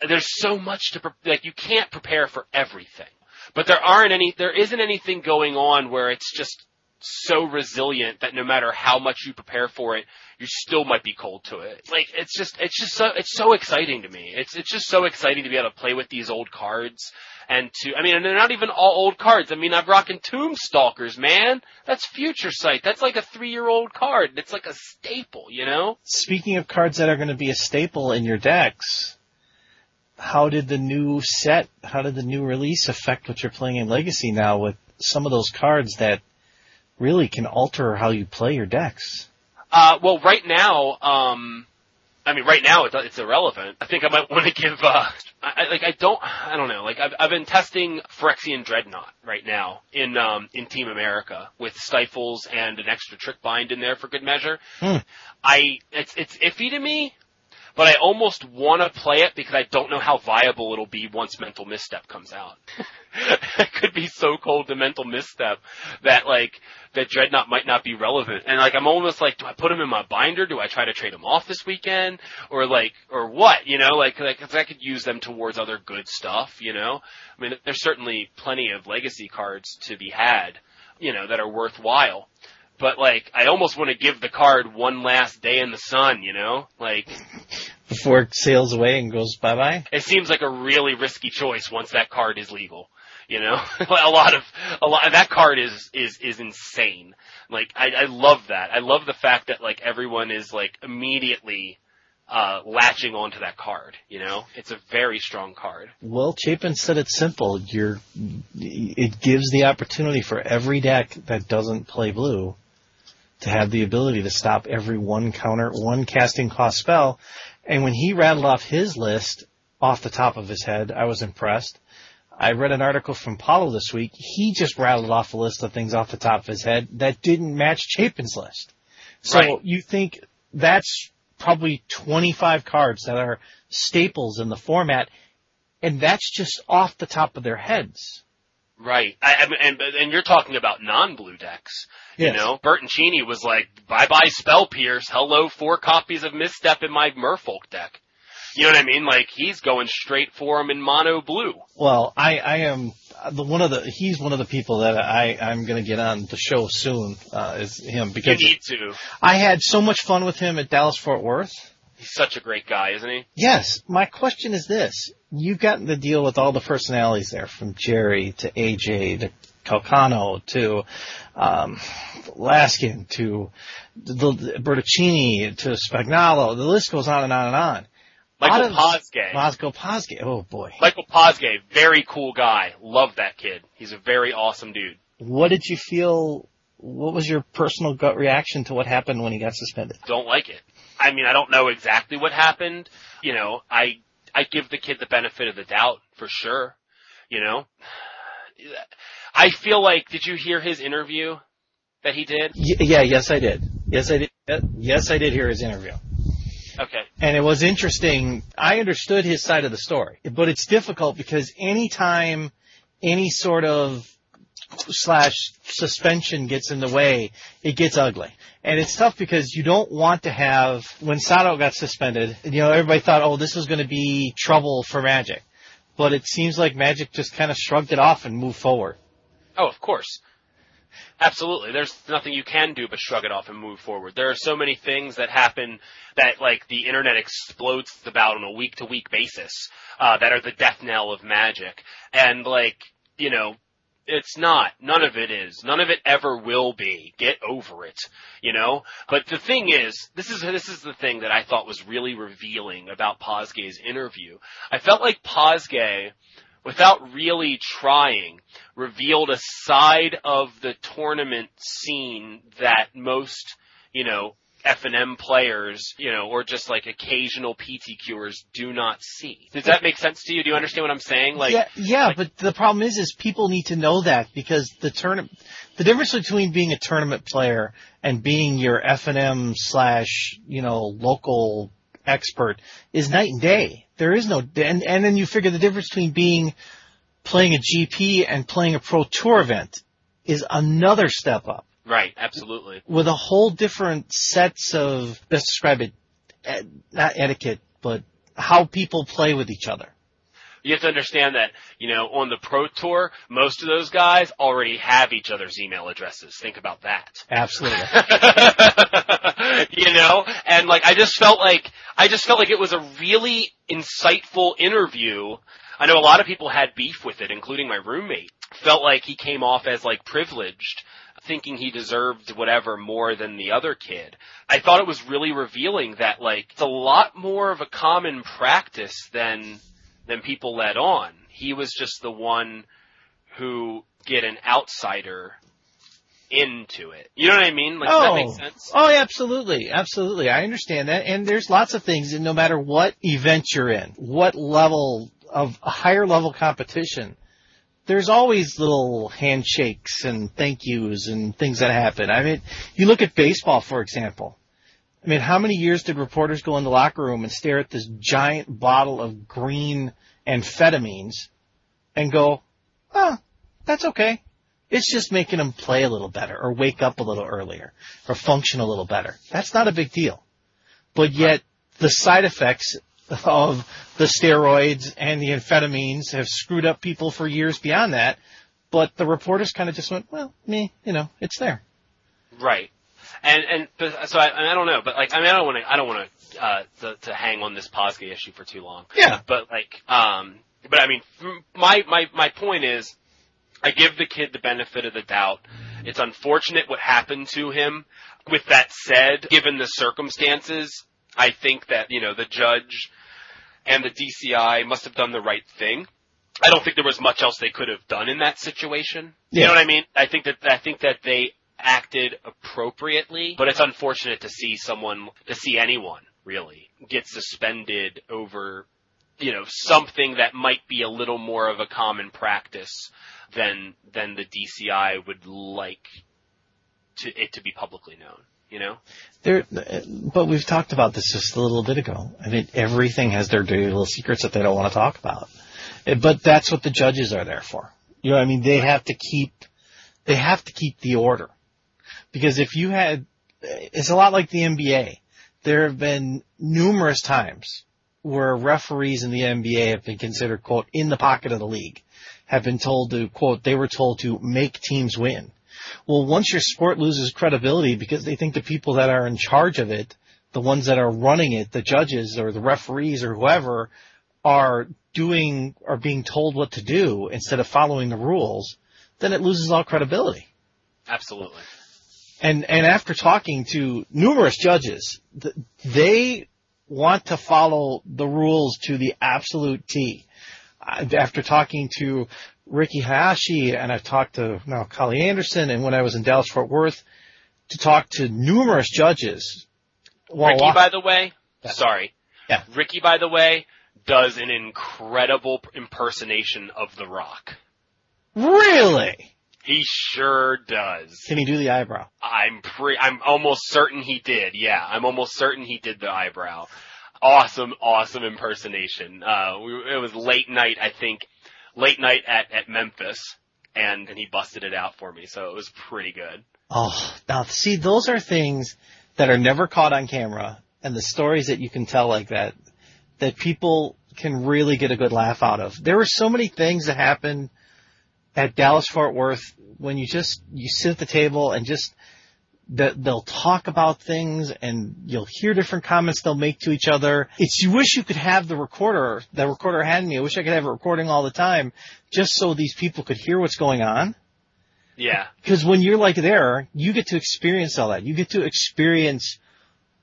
there's so much to like you can't prepare for everything, but there aren't any, there isn't anything going on where it's just so resilient that no matter how much you prepare for it, you still might be cold to it. Like it's just it's just so it's so exciting to me. It's it's just so exciting to be able to play with these old cards and to I mean and they're not even all old cards. I mean I'm rocking Tomb Stalkers, man. That's future sight. That's like a three year old card. It's like a staple, you know? Speaking of cards that are going to be a staple in your decks, how did the new set, how did the new release affect what you're playing in Legacy now with some of those cards that really can alter how you play your decks? Uh, well, right now, um, I mean, right now it's, it's irrelevant. I think I might want to give, uh, I, like I don't, I don't know. Like I've, I've been testing Phyrexian Dreadnought right now in um, in Team America with stifles and an extra Trickbind in there for good measure. Hmm. I it's it's iffy to me, but I almost want to play it because I don't know how viable it'll be once Mental Misstep comes out. it could be so cold to Mental Misstep that like that Dreadnought might not be relevant. And like I'm almost like, do I put him in my binder? Do I try to trade him off this weekend? Or like, or what? You know, like, like 'cause I could use them towards other good stuff. You know, I mean, there's certainly plenty of legacy cards to be had. You know, that are worthwhile. But like, I almost want to give the card one last day in the sun. You know, like Before it sails away and goes bye bye. it seems like a really risky choice once that card is legal. You know, a lot of a lot that card is is is insane. Like I, I love that. I love the fact that like everyone is like immediately uh latching onto that card. You know, it's a very strong card. Well, Chapin said it's simple. You're, it gives the opportunity for every deck that doesn't play blue to have the ability to stop every one counter, one casting cost spell. And when he rattled off his list off the top of his head, I was impressed. I read an article from Paulo this week. He just rattled off a list of things off the top of his head that didn't match Chapin's list. So Right. you think that's probably 25 cards that are staples in the format and that's just off the top of their heads. Right. I, I and and you're talking about non-blue decks. Yes. You know, Bertoncini was like, "Bye bye Spell Pierce. Hello, four copies of Misstep in my Merfolk deck." You know what I mean? Like he's going straight for him in mono blue. Well, I, I am the one of the he's one of the people that I I'm going to get on the show soon uh, is him You because need to. I had so much fun with him at Dallas Fort Worth. He's such a great guy, isn't he? Yes, my question is this: You've gotten to deal with all the personalities there, from Gerry to AJ to Calcano to um, Laskin to the, the Bertoncini to Spagnolo. The list goes on and on and on. Michael Posgay. Moscow Posgay. Oh boy. Michael Posgay, very cool guy. Love that kid. He's a very awesome dude. What did you feel? What was your personal gut reaction to what happened when he got suspended? Don't like it. I mean, I don't know exactly what happened. You know, I I give the kid the benefit of the doubt for sure. You know, I feel like did you hear his interview that he did? Y- yeah, yes, I did. Yes, I did. Yes, I did hear his interview. Okay. And it was interesting. I understood his side of the story, but it's difficult because anytime any sort of slash suspension gets in the way, it gets ugly. And it's tough because you don't want to have, when Saito got suspended, you know, everybody thought, oh, this was going to be trouble for Magic. But it seems like Magic just kind of shrugged it off and moved forward. Oh, of course. Absolutely. There's nothing you can do but shrug it off and move forward. There are so many things that happen that like the internet explodes about on a week to week basis, uh, that are the death knell of magic. And like, you know, it's not. None of it is. None of it ever will be. Get over it. You know? But the thing is, this is, this is the thing that I thought was really revealing about Posgay's interview. I felt like Posgay, without really trying, revealed a side of the tournament scene that most, you know, FNM players, you know, or just like occasional PTQers do not see. Does that make sense to you? Do you understand what I'm saying? Like, yeah, yeah, like- but the problem is, is people need to know that because the tournament, the difference between being a tournament player and being your FNM slash, you know, local expert is night and day. There is no, and and then you figure the difference between being playing a GP and playing a pro tour event is another step up right, absolutely. with a whole different sets of best describe it, not etiquette, but how people play with each other. You have to understand that, you know, on the Pro Tour, most of those guys already have each other's email addresses. Think about that. Absolutely. you know, and like I just felt like I just felt like it was a really insightful interview. I know a lot of people had beef with it, including my roommate. Felt like he came off as like privileged, thinking he deserved whatever more than the other kid. I thought it was really revealing that like it's a lot more of a common practice than than people let on. He was just the one who get an outsider into it. You know what I mean? Like, does that make oh. sense? Oh, yeah, absolutely, absolutely. I understand that, and there's lots of things, and no matter what event you're in, what level of a higher level competition, there's always little handshakes and thank yous and things that happen. I mean, you look at baseball, for example. I mean, how many years did reporters go in the locker room and stare at this giant bottle of green amphetamines and go, oh, that's okay. It's just making them play a little better or wake up a little earlier or function a little better. That's not a big deal. But yet the side effects of the steroids and the amphetamines have screwed up people for years beyond that. But the reporters kind of just went, well, me, you know, it's there. Right. And and but, so I, I don't know, but like I mean I don't want to I don't want to uh to, to hang on this Posga issue for too long. Yeah. But like um but I mean my my my point is I give the kid the benefit of the doubt. It's unfortunate what happened to him. With that said, given the circumstances, I think that you know the judge and the DCI must have done the right thing. I don't think there was much else they could have done in that situation. You know what I mean? I think that I think that they acted appropriately, but it's unfortunate to see someone to see anyone really get suspended over you know something that might be a little more of a common practice than than the DCI would like to it to be publicly known, you know? There, but we've talked about this just a little bit ago. I mean, everything has their dirty little secrets that they don't want to talk about. Eh, But that's what the judges are there for. You know, I mean, they have to keep, they have to keep the order. Because if you had, it's a lot like the NBA. There have been numerous times where referees in the NBA have been considered, quote, in the pocket of the league, have been told to, quote, they were told to make teams win. Well, once your sport loses credibility because they think the people that are in charge of it, the ones that are running it, the judges or the referees or whoever, are doing, are being told what to do instead of following the rules, then it loses all credibility. Absolutely. And, and after talking to numerous judges, th- they want to follow the rules to the absolute T. Uh, After talking to Riki Hayashi and I've talked to now Collie Anderson and when I was in Dallas Fort Worth to talk to numerous judges. Riki, by the way, Yeah. sorry. Yeah. Riki, by the way, does an incredible impersonation of The Rock. really? He sure does. Can he do the eyebrow? I'm pre, I'm almost certain he did. Yeah, I'm almost certain he did the eyebrow. Awesome, awesome impersonation. Uh, we, it was late night, I think, late night at, at Memphis, and, and he busted it out for me, so it was pretty good. Oh, now see, those are things that are never caught on camera and the stories that you can tell like that, that people can really get a good laugh out of. There were so many things that happened at Dallas Fort Worth when you just, you sit at the table and just, that they'll talk about things and you'll hear different comments they'll make to each other. It's, you wish you could have the recorder, the recorder had me. I wish I could have it recording all the time just so these people could hear what's going on. Yeah, Because when you're like there, you get to experience all that. You get to experience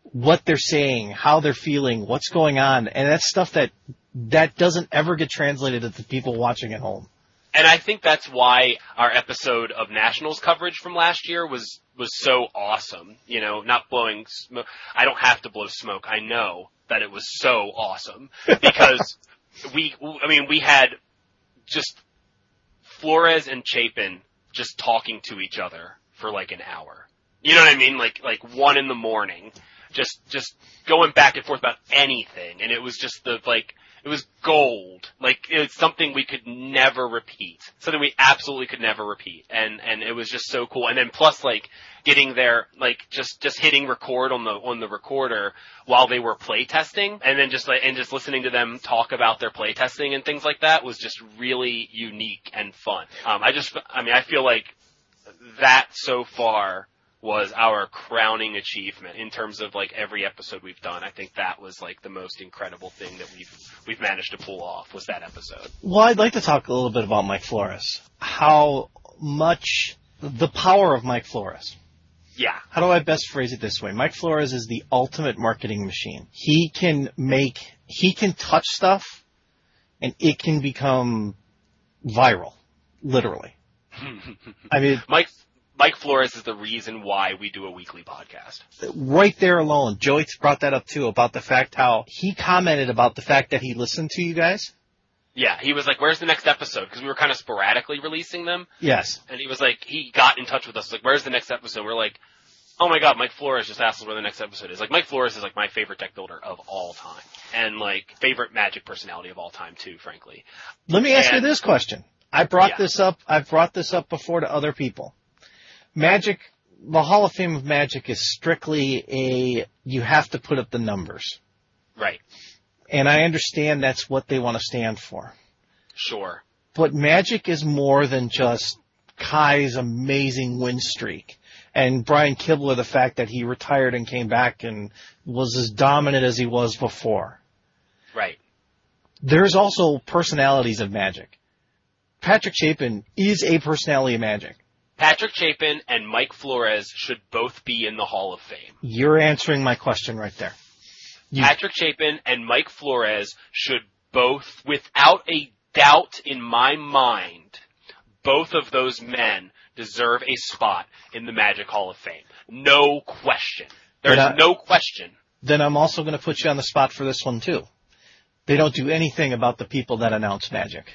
what they're saying, how they're feeling, what's going on, and that's stuff that that doesn't ever get translated to the people watching at home. And I think that's why our episode of Nationals coverage from last year was was so awesome. You know, not blowing smoke. I don't have to blow smoke. I know that it was so awesome because we. I mean, we had just Flores and Chapin just talking to each other for like an hour. You know what I mean? Like like one in the morning, just just going back and forth about anything, and it was just the like it was gold. Like it was something we could never repeat. Something we absolutely could never repeat. And and it was just so cool. And then plus like getting there like just just hitting record on the on the recorder while they were play testing and then just like and just listening to them talk about their play testing and things like that was just really unique and fun. Um I just I mean I feel like that so far was our crowning achievement in terms of like every episode we've done. I think that was like the most incredible thing that we've we've managed to pull off was that episode. Well, I'd like to talk a little bit about Mike Flores. How much the power of Mike Flores. Yeah. How do I best phrase it this way? Mike Flores is the ultimate marketing machine. He can make, he can touch stuff and it can become viral. Literally. I mean, Mike Mike Flores is the reason why we do a weekly podcast. Right there alone, Joey brought that up too about the fact how he commented about the fact that he listened to you guys. Yeah, he was like, "Where's the next episode?" Because we were kind of sporadically releasing them, Yes. and he was like, he got in touch with us, like, "Where's the next episode?" We're like, "Oh my god, Mike Flores just asked us where the next episode is." Like, Mike Flores is like my favorite deck builder of all time, and like favorite Magic personality of all time too, frankly. Let me ask you this question. I brought Yeah. this up, I've brought this up before to other people. Magic, the Hall of Fame of Magic is strictly a, you have to put up the numbers. Right. And I understand that's what they want to stand for. Sure. But Magic is more than just Kai's amazing win streak. And Brian Kibler, the fact that he retired and came back and was as dominant as he was before. Right. There's also personalities of Magic. Patrick Chapin is a personality of Magic. Patrick Chapin and Mike Flores should both be in the Hall of Fame. You're answering my question right there. You- Patrick Chapin and Mike Flores should both, without a doubt in my mind, both of those men deserve a spot in the Magic Hall of Fame. No question. There's I- uh, no question. Then I'm also going to put you on the spot for this one too. They don't do anything about the people that announce Magic.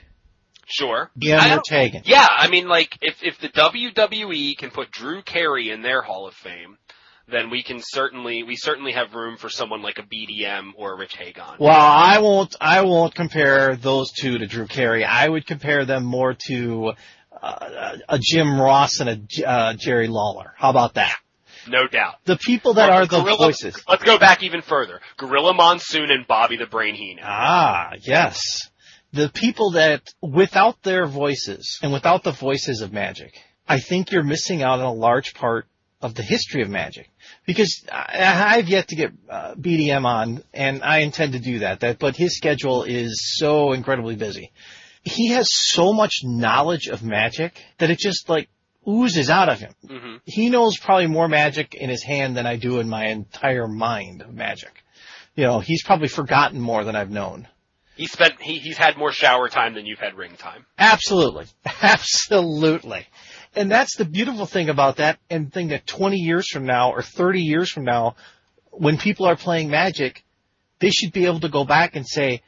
Sure. Don't- Yeah, I mean, like, if, if the WWE can put Drew Carey in their Hall of Fame, then we can certainly, we certainly have room for someone like a BDM or a Rich Hagon. Well, I won't. I won't compare those two to Drew Carey. I would compare them more to uh, a Jim Ross and a uh, Jerry Lawler. How about that? No doubt. The people that are the Gorilla- voices. Let's go back even further. Gorilla Monsoon and Bobby the Brain Heenan. Ah, yes. The people that, without their voices and without the voices of Magic, I think you're missing out on a large part of the history of Magic. Because I, I've yet to get uh, BDM on, and I intend to do that, that. But his schedule is so incredibly busy. He has so much knowledge of Magic that it just like oozes out of him. hmm He knows probably more Magic in his hand than I do in my entire mind of Magic. You know, he's probably forgotten more than I've known. He spent, he, he's had more shower time than you've had ring time. Absolutely. Absolutely. And that's the beautiful thing about that and thing that 20 years from now or 30 years from now, when people are playing magic, they should be able to go back and say,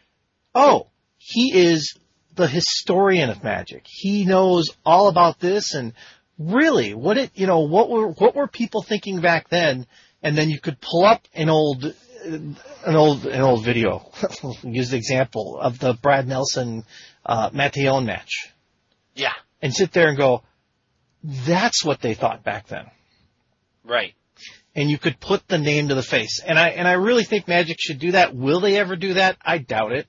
oh, he is the historian of magic. He knows all about this and really what it, you know, what were, what were people thinking back then? And then you could pull up an old, an old, an old video. Use the example of the Brad Nelson, uh, Matteon match Yeah. and sit there and go, that's what they thought back then. Right. And you could put the name to the face. And I, and I really think Magic should do that. Will they ever do that? I doubt it.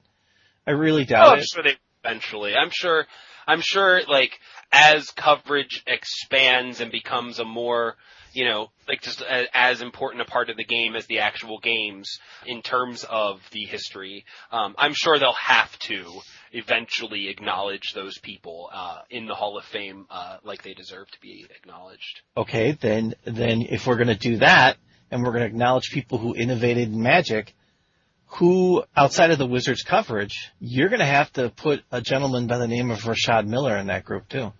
I really Oh, doubt I'm it. sure they eventually. I'm sure. I'm sure. Like as coverage expands and becomes a more, you know, like just a, as important a part of the game as the actual games in terms of the history. Um, I'm sure they'll have to eventually acknowledge those people uh, in the Hall of Fame uh, like they deserve to be acknowledged. Okay, then, then if we're gonna do that, and we're gonna acknowledge people who innovated in Magic, who, outside of the Wizards coverage, you're gonna have to put a gentleman by the name of Rashad Miller in that group too.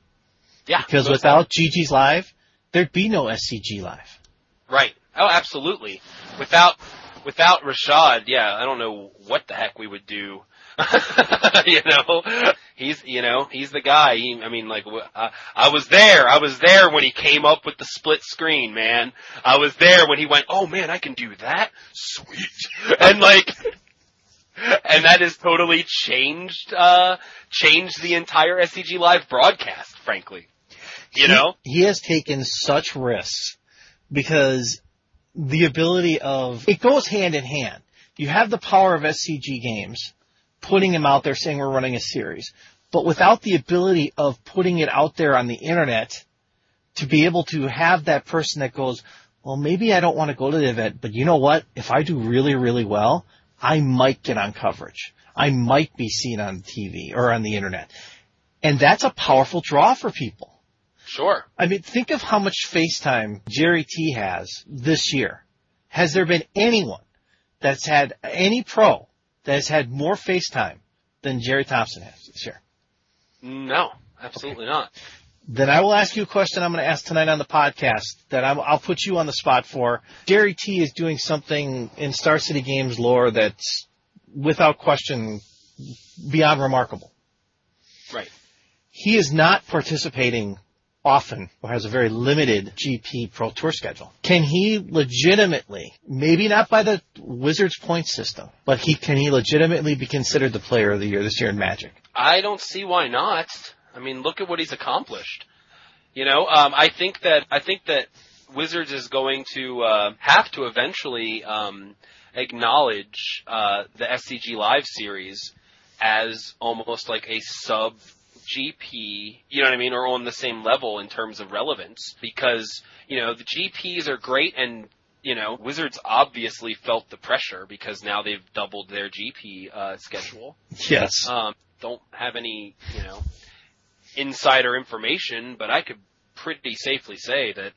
Yeah. Because without GG's Live, there'd be no SCG Live. Right. Oh, absolutely. Without without Rashad, yeah, I don't know what the heck we would do. you know, he's you know he's the guy. He, I mean, like I was there. I was there when he came up with the split screen, man. I was there when he went, "Oh man, I can do that, sweet," and like. And that has totally changed, uh, changed the entire SCG Live broadcast, frankly. You He- know? he has taken such risks because the ability of it goes hand in hand. You have the power of SCG games, putting them out there saying we're running a series, but without the ability of putting it out there on the internet to be able to have that person that goes, well, maybe I don't want to go to the event, but you know what? If I do really, really well, I might get on coverage. I might be seen on TV or on the internet. And that's a powerful draw for people. Sure. I mean, think of how much FaceTime Gerry T has this year. Has there been anyone that's had any pro that has had more FaceTime than Gerry Thompson has this year? No, absolutely not. Then I will ask you a question I'm going to ask tonight on the podcast that i will put you on the spot for. Gerry T is doing something in Star City Games lore that's without question beyond remarkable. Right. He is not participating often or has a very limited GP Pro Tour schedule. Can he legitimately, maybe not by the Wizards point system, but he can he legitimately be considered the player of the year this year in Magic? I don't see why not. I mean, look at what he's accomplished. You know, um, I think that I think that Wizards is going to uh, have to eventually um, acknowledge uh, the SCG Live series as almost like a sub GP, you know what I mean, or on the same level in terms of relevance because, you know, the GPs are great and, you know, Wizards obviously felt the pressure because now they've doubled their GP, uh, schedule. Yes. Um, don't have any, you know, insider information, but I could pretty safely say that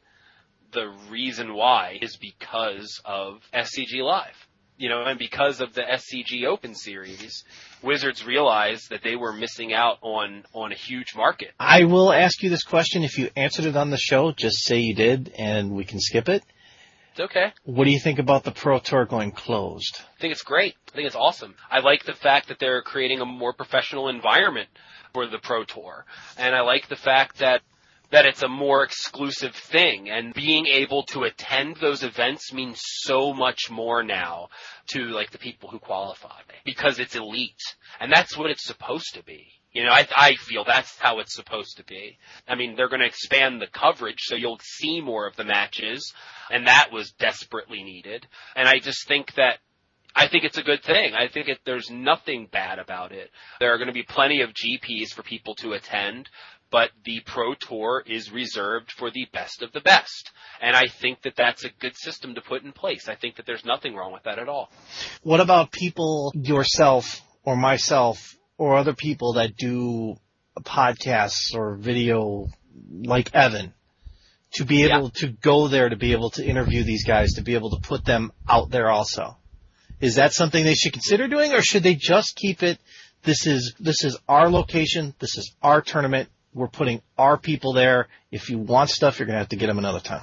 the reason why is because of SCG Live you know, and because of the SCG Open series, Wizards realized that they were missing out on on a huge market. I will ask you this question. If you answered it on the show, just say you did, and we can skip it. It's okay. What do you think about the Pro Tour going closed? I think it's great. I think it's awesome. I like the fact that they're creating a more professional environment for the Pro Tour, and I like the fact that that it's a more exclusive thing and being able to attend those events means so much more now to like the people who qualify because it's elite and that's what it's supposed to be. You know, I, I feel that's how it's supposed to be. I mean, they're going to expand the coverage so you'll see more of the matches and that was desperately needed. And I just think that I think it's a good thing. I think it, there's nothing bad about it. There are going to be plenty of GPs for people to attend, but the Pro Tour is reserved for the best of the best. And I think that that's a good system to put in place. I think that there's nothing wrong with that at all. What about people, yourself or myself or other people that do podcasts or video like Evan? To be able yeah. to go there, to be able to interview these guys, to be able to put them out there also. Is that something they should consider doing or should they just keep it this is this is our location, this is our tournament, we're putting our people there. If you want stuff, you're going to have to get them another time.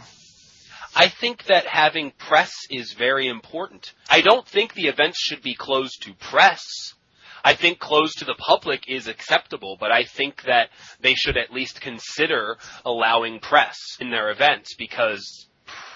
I think that having press is very important. I don't think the events should be closed to press. I think closed to the public is acceptable, but I think that they should at least consider allowing press in their events because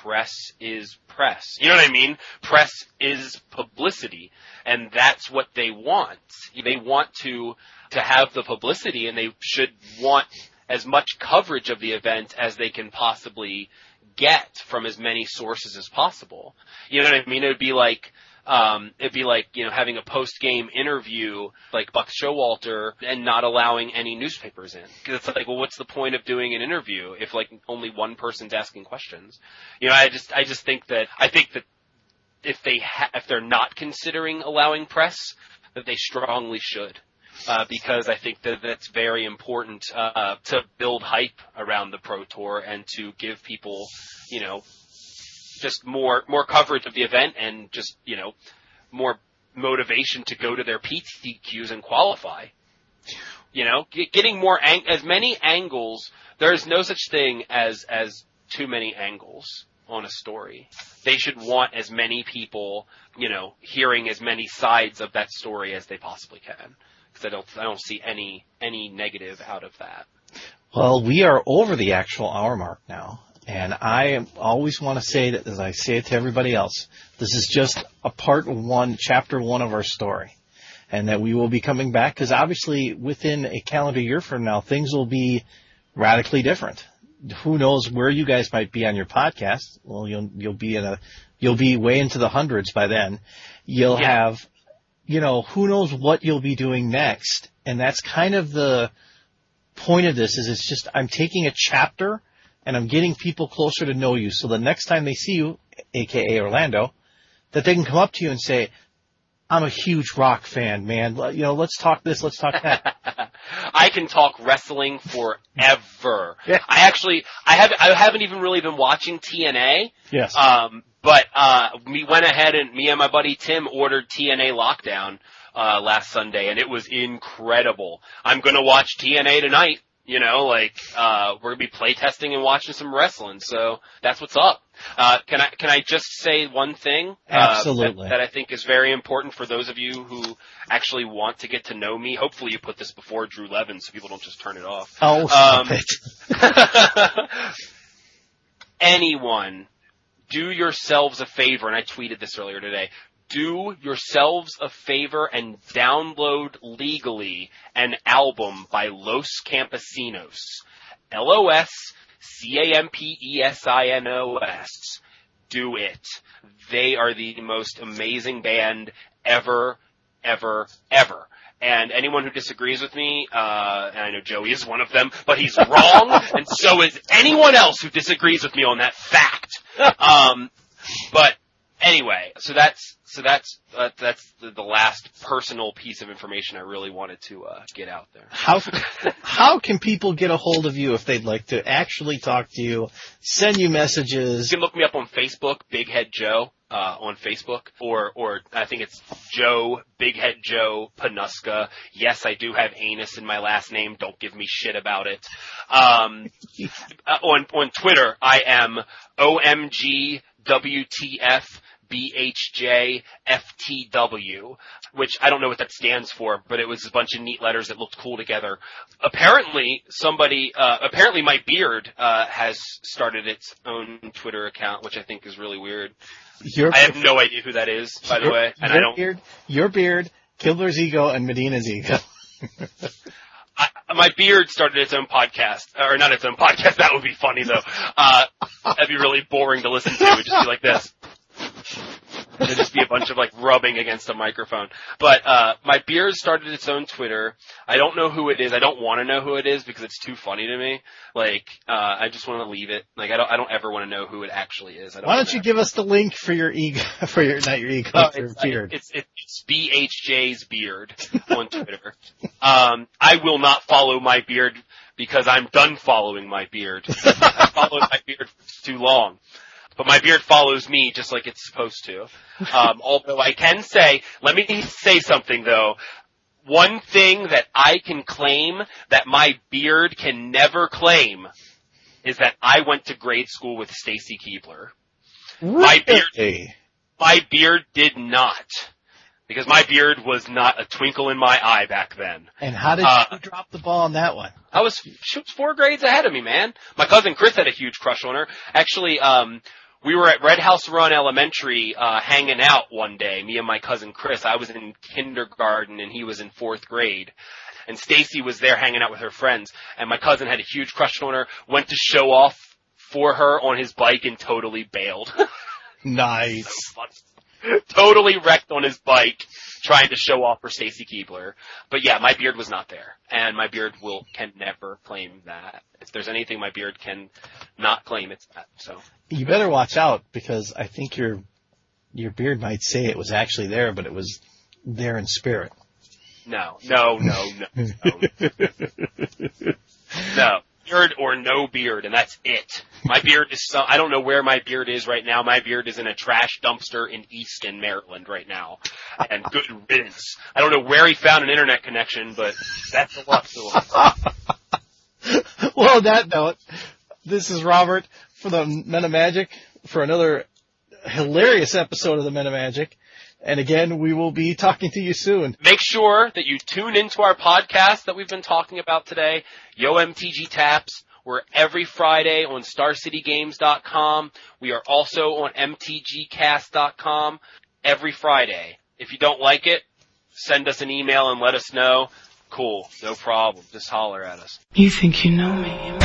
press is press. You know what I mean? Press is publicity, and that's what they want. They want to to have the publicity and they should want as much coverage of the event as they can possibly get from as many sources as possible. You know what I mean? It would be like, um, it'd be like, you know, having a post-game interview like Buck Showalter and not allowing any newspapers in. Cause it's like, well, what's the point of doing an interview if like only one person's asking questions? You know, I just, I just think that, I think that if they ha- if they're not considering allowing press, that they strongly should uh, because I think that that's very important uh, to build hype around the Pro Tour and to give people, you know, just more more coverage of the event and just you know more motivation to go to their PTQs and qualify. You know, getting more ang- as many angles. There is no such thing as as too many angles on a story. They should want as many people, you know, hearing as many sides of that story as they possibly can because I don't I don't see any any negative out of that. Well, we are over the actual hour mark now, and I always want to say that as I say it to everybody else, this is just a part one, chapter one of our story, and that we will be coming back because obviously within a calendar year from now, things will be radically different. Who knows where you guys might be on your podcast? Well, you'll you'll be in a you'll be way into the hundreds by then. You'll yeah. have you know, who knows what you'll be doing next. And that's kind of the point of this is it's just, I'm taking a chapter and I'm getting people closer to know you. So the next time they see you, aka Orlando, that they can come up to you and say, I'm a huge rock fan, man. You know, let's talk this, let's talk that. I can talk wrestling forever. Yeah. I actually, I have, I haven't even really been watching TNA. Yes. Um, but uh, we went ahead and me and my buddy Tim ordered TNA Lockdown uh, last Sunday, and it was incredible. I'm going to watch TNA tonight. You know, like uh, we're gonna be playtesting and watching some wrestling. So that's what's up. Uh, can I can I just say one thing? Absolutely. Uh, that, that I think is very important for those of you who actually want to get to know me. Hopefully, you put this before Drew Levin, so people don't just turn it off. Oh, stop Um, it. anyone, do yourselves a favor, and I tweeted this earlier today. Do yourselves a favor and download legally an album by Los Campesinos. L-O-S-C-A-M-P-E-S-I-N-O-S. Do it. They are the most amazing band ever, ever, ever. And anyone who disagrees with me, uh, and I know Joey is one of them, but he's wrong, and so is anyone else who disagrees with me on that fact. Um, but anyway, so that's so that's uh, that's the, the last personal piece of information I really wanted to uh, get out there. How how can people get a hold of you if they'd like to actually talk to you, send you messages? You can look me up on Facebook, Big Head Joe, uh, on Facebook, or or I think it's Joe Big Head Joe Panuska. Yes, I do have anus in my last name. Don't give me shit about it. Um, uh, on on Twitter, I am OMG WTF. BHJ FTW, which I don't know what that stands for, but it was a bunch of neat letters that looked cool together. Apparently, somebody, uh, apparently my beard, uh, has started its own Twitter account, which I think is really weird. Your, I have no idea who that is, by the way, and your I don't, beard, your beard, Kibler's ego, and Medina's ego. I, my beard started its own podcast, or not its own podcast, that would be funny though. Uh, that'd be really boring to listen to, it would just be like this. It'd just be a bunch of like rubbing against a microphone. But, uh, my beard started its own Twitter. I don't know who it is. I don't want to know who it is because it's too funny to me. Like, uh, I just want to leave it. Like, I don't, I don't ever want to know who it actually is. I don't Why don't you give us the link for your ego, for your, not your ego, Oh, your it's, beard? It's, it's, it's BHJ's beard on Twitter. um, I will not follow my beard because I'm done following my beard. I followed my beard for too long. But my beard follows me just like it's supposed to. Um, although I can say, let me say something though. One thing that I can claim that my beard can never claim is that I went to grade school with Stacy Keibler. my beard- My beard did not. Because my beard was not a twinkle in my eye back then. And how did Uh, you drop the ball on that one? I was, she was four grades ahead of me, man. My cousin Chris had a huge crush on her. Actually, um, we were at Red House Run Elementary, uh, hanging out one day, me and my cousin Chris. I was in kindergarten and he was in fourth grade. And Stacy was there hanging out with her friends. And my cousin had a huge crush on her, went to show off for her on his bike and totally bailed. Nice. totally wrecked on his bike trying to show off for Stacy Keibler. But yeah, my beard was not there. And my beard will, can never claim that. If there's anything my beard can not claim, it's that. So. You better watch out because I think your your beard might say it was actually there, but it was there in spirit. No, no, no, no, no. no. Beard or no beard, and that's it. My beard is some, I don't know where my beard is right now. My beard is in a trash dumpster in Easton, Maryland right now. And good riddance. I don't know where he found an internet connection, but that's a lot to well, on that note, this is Robert for the Men of Magic for another hilarious episode of the Men of Magic. And again, we will be talking to you soon. Make sure that you tune into our podcast that we've been talking about today, Yo MTG Taps. We're every Friday on StarCityGames.com. We are also on MTGCast.com every Friday. If you don't like it, send us an email and let us know. Cool, no problem. Just holler at us. You think you know me,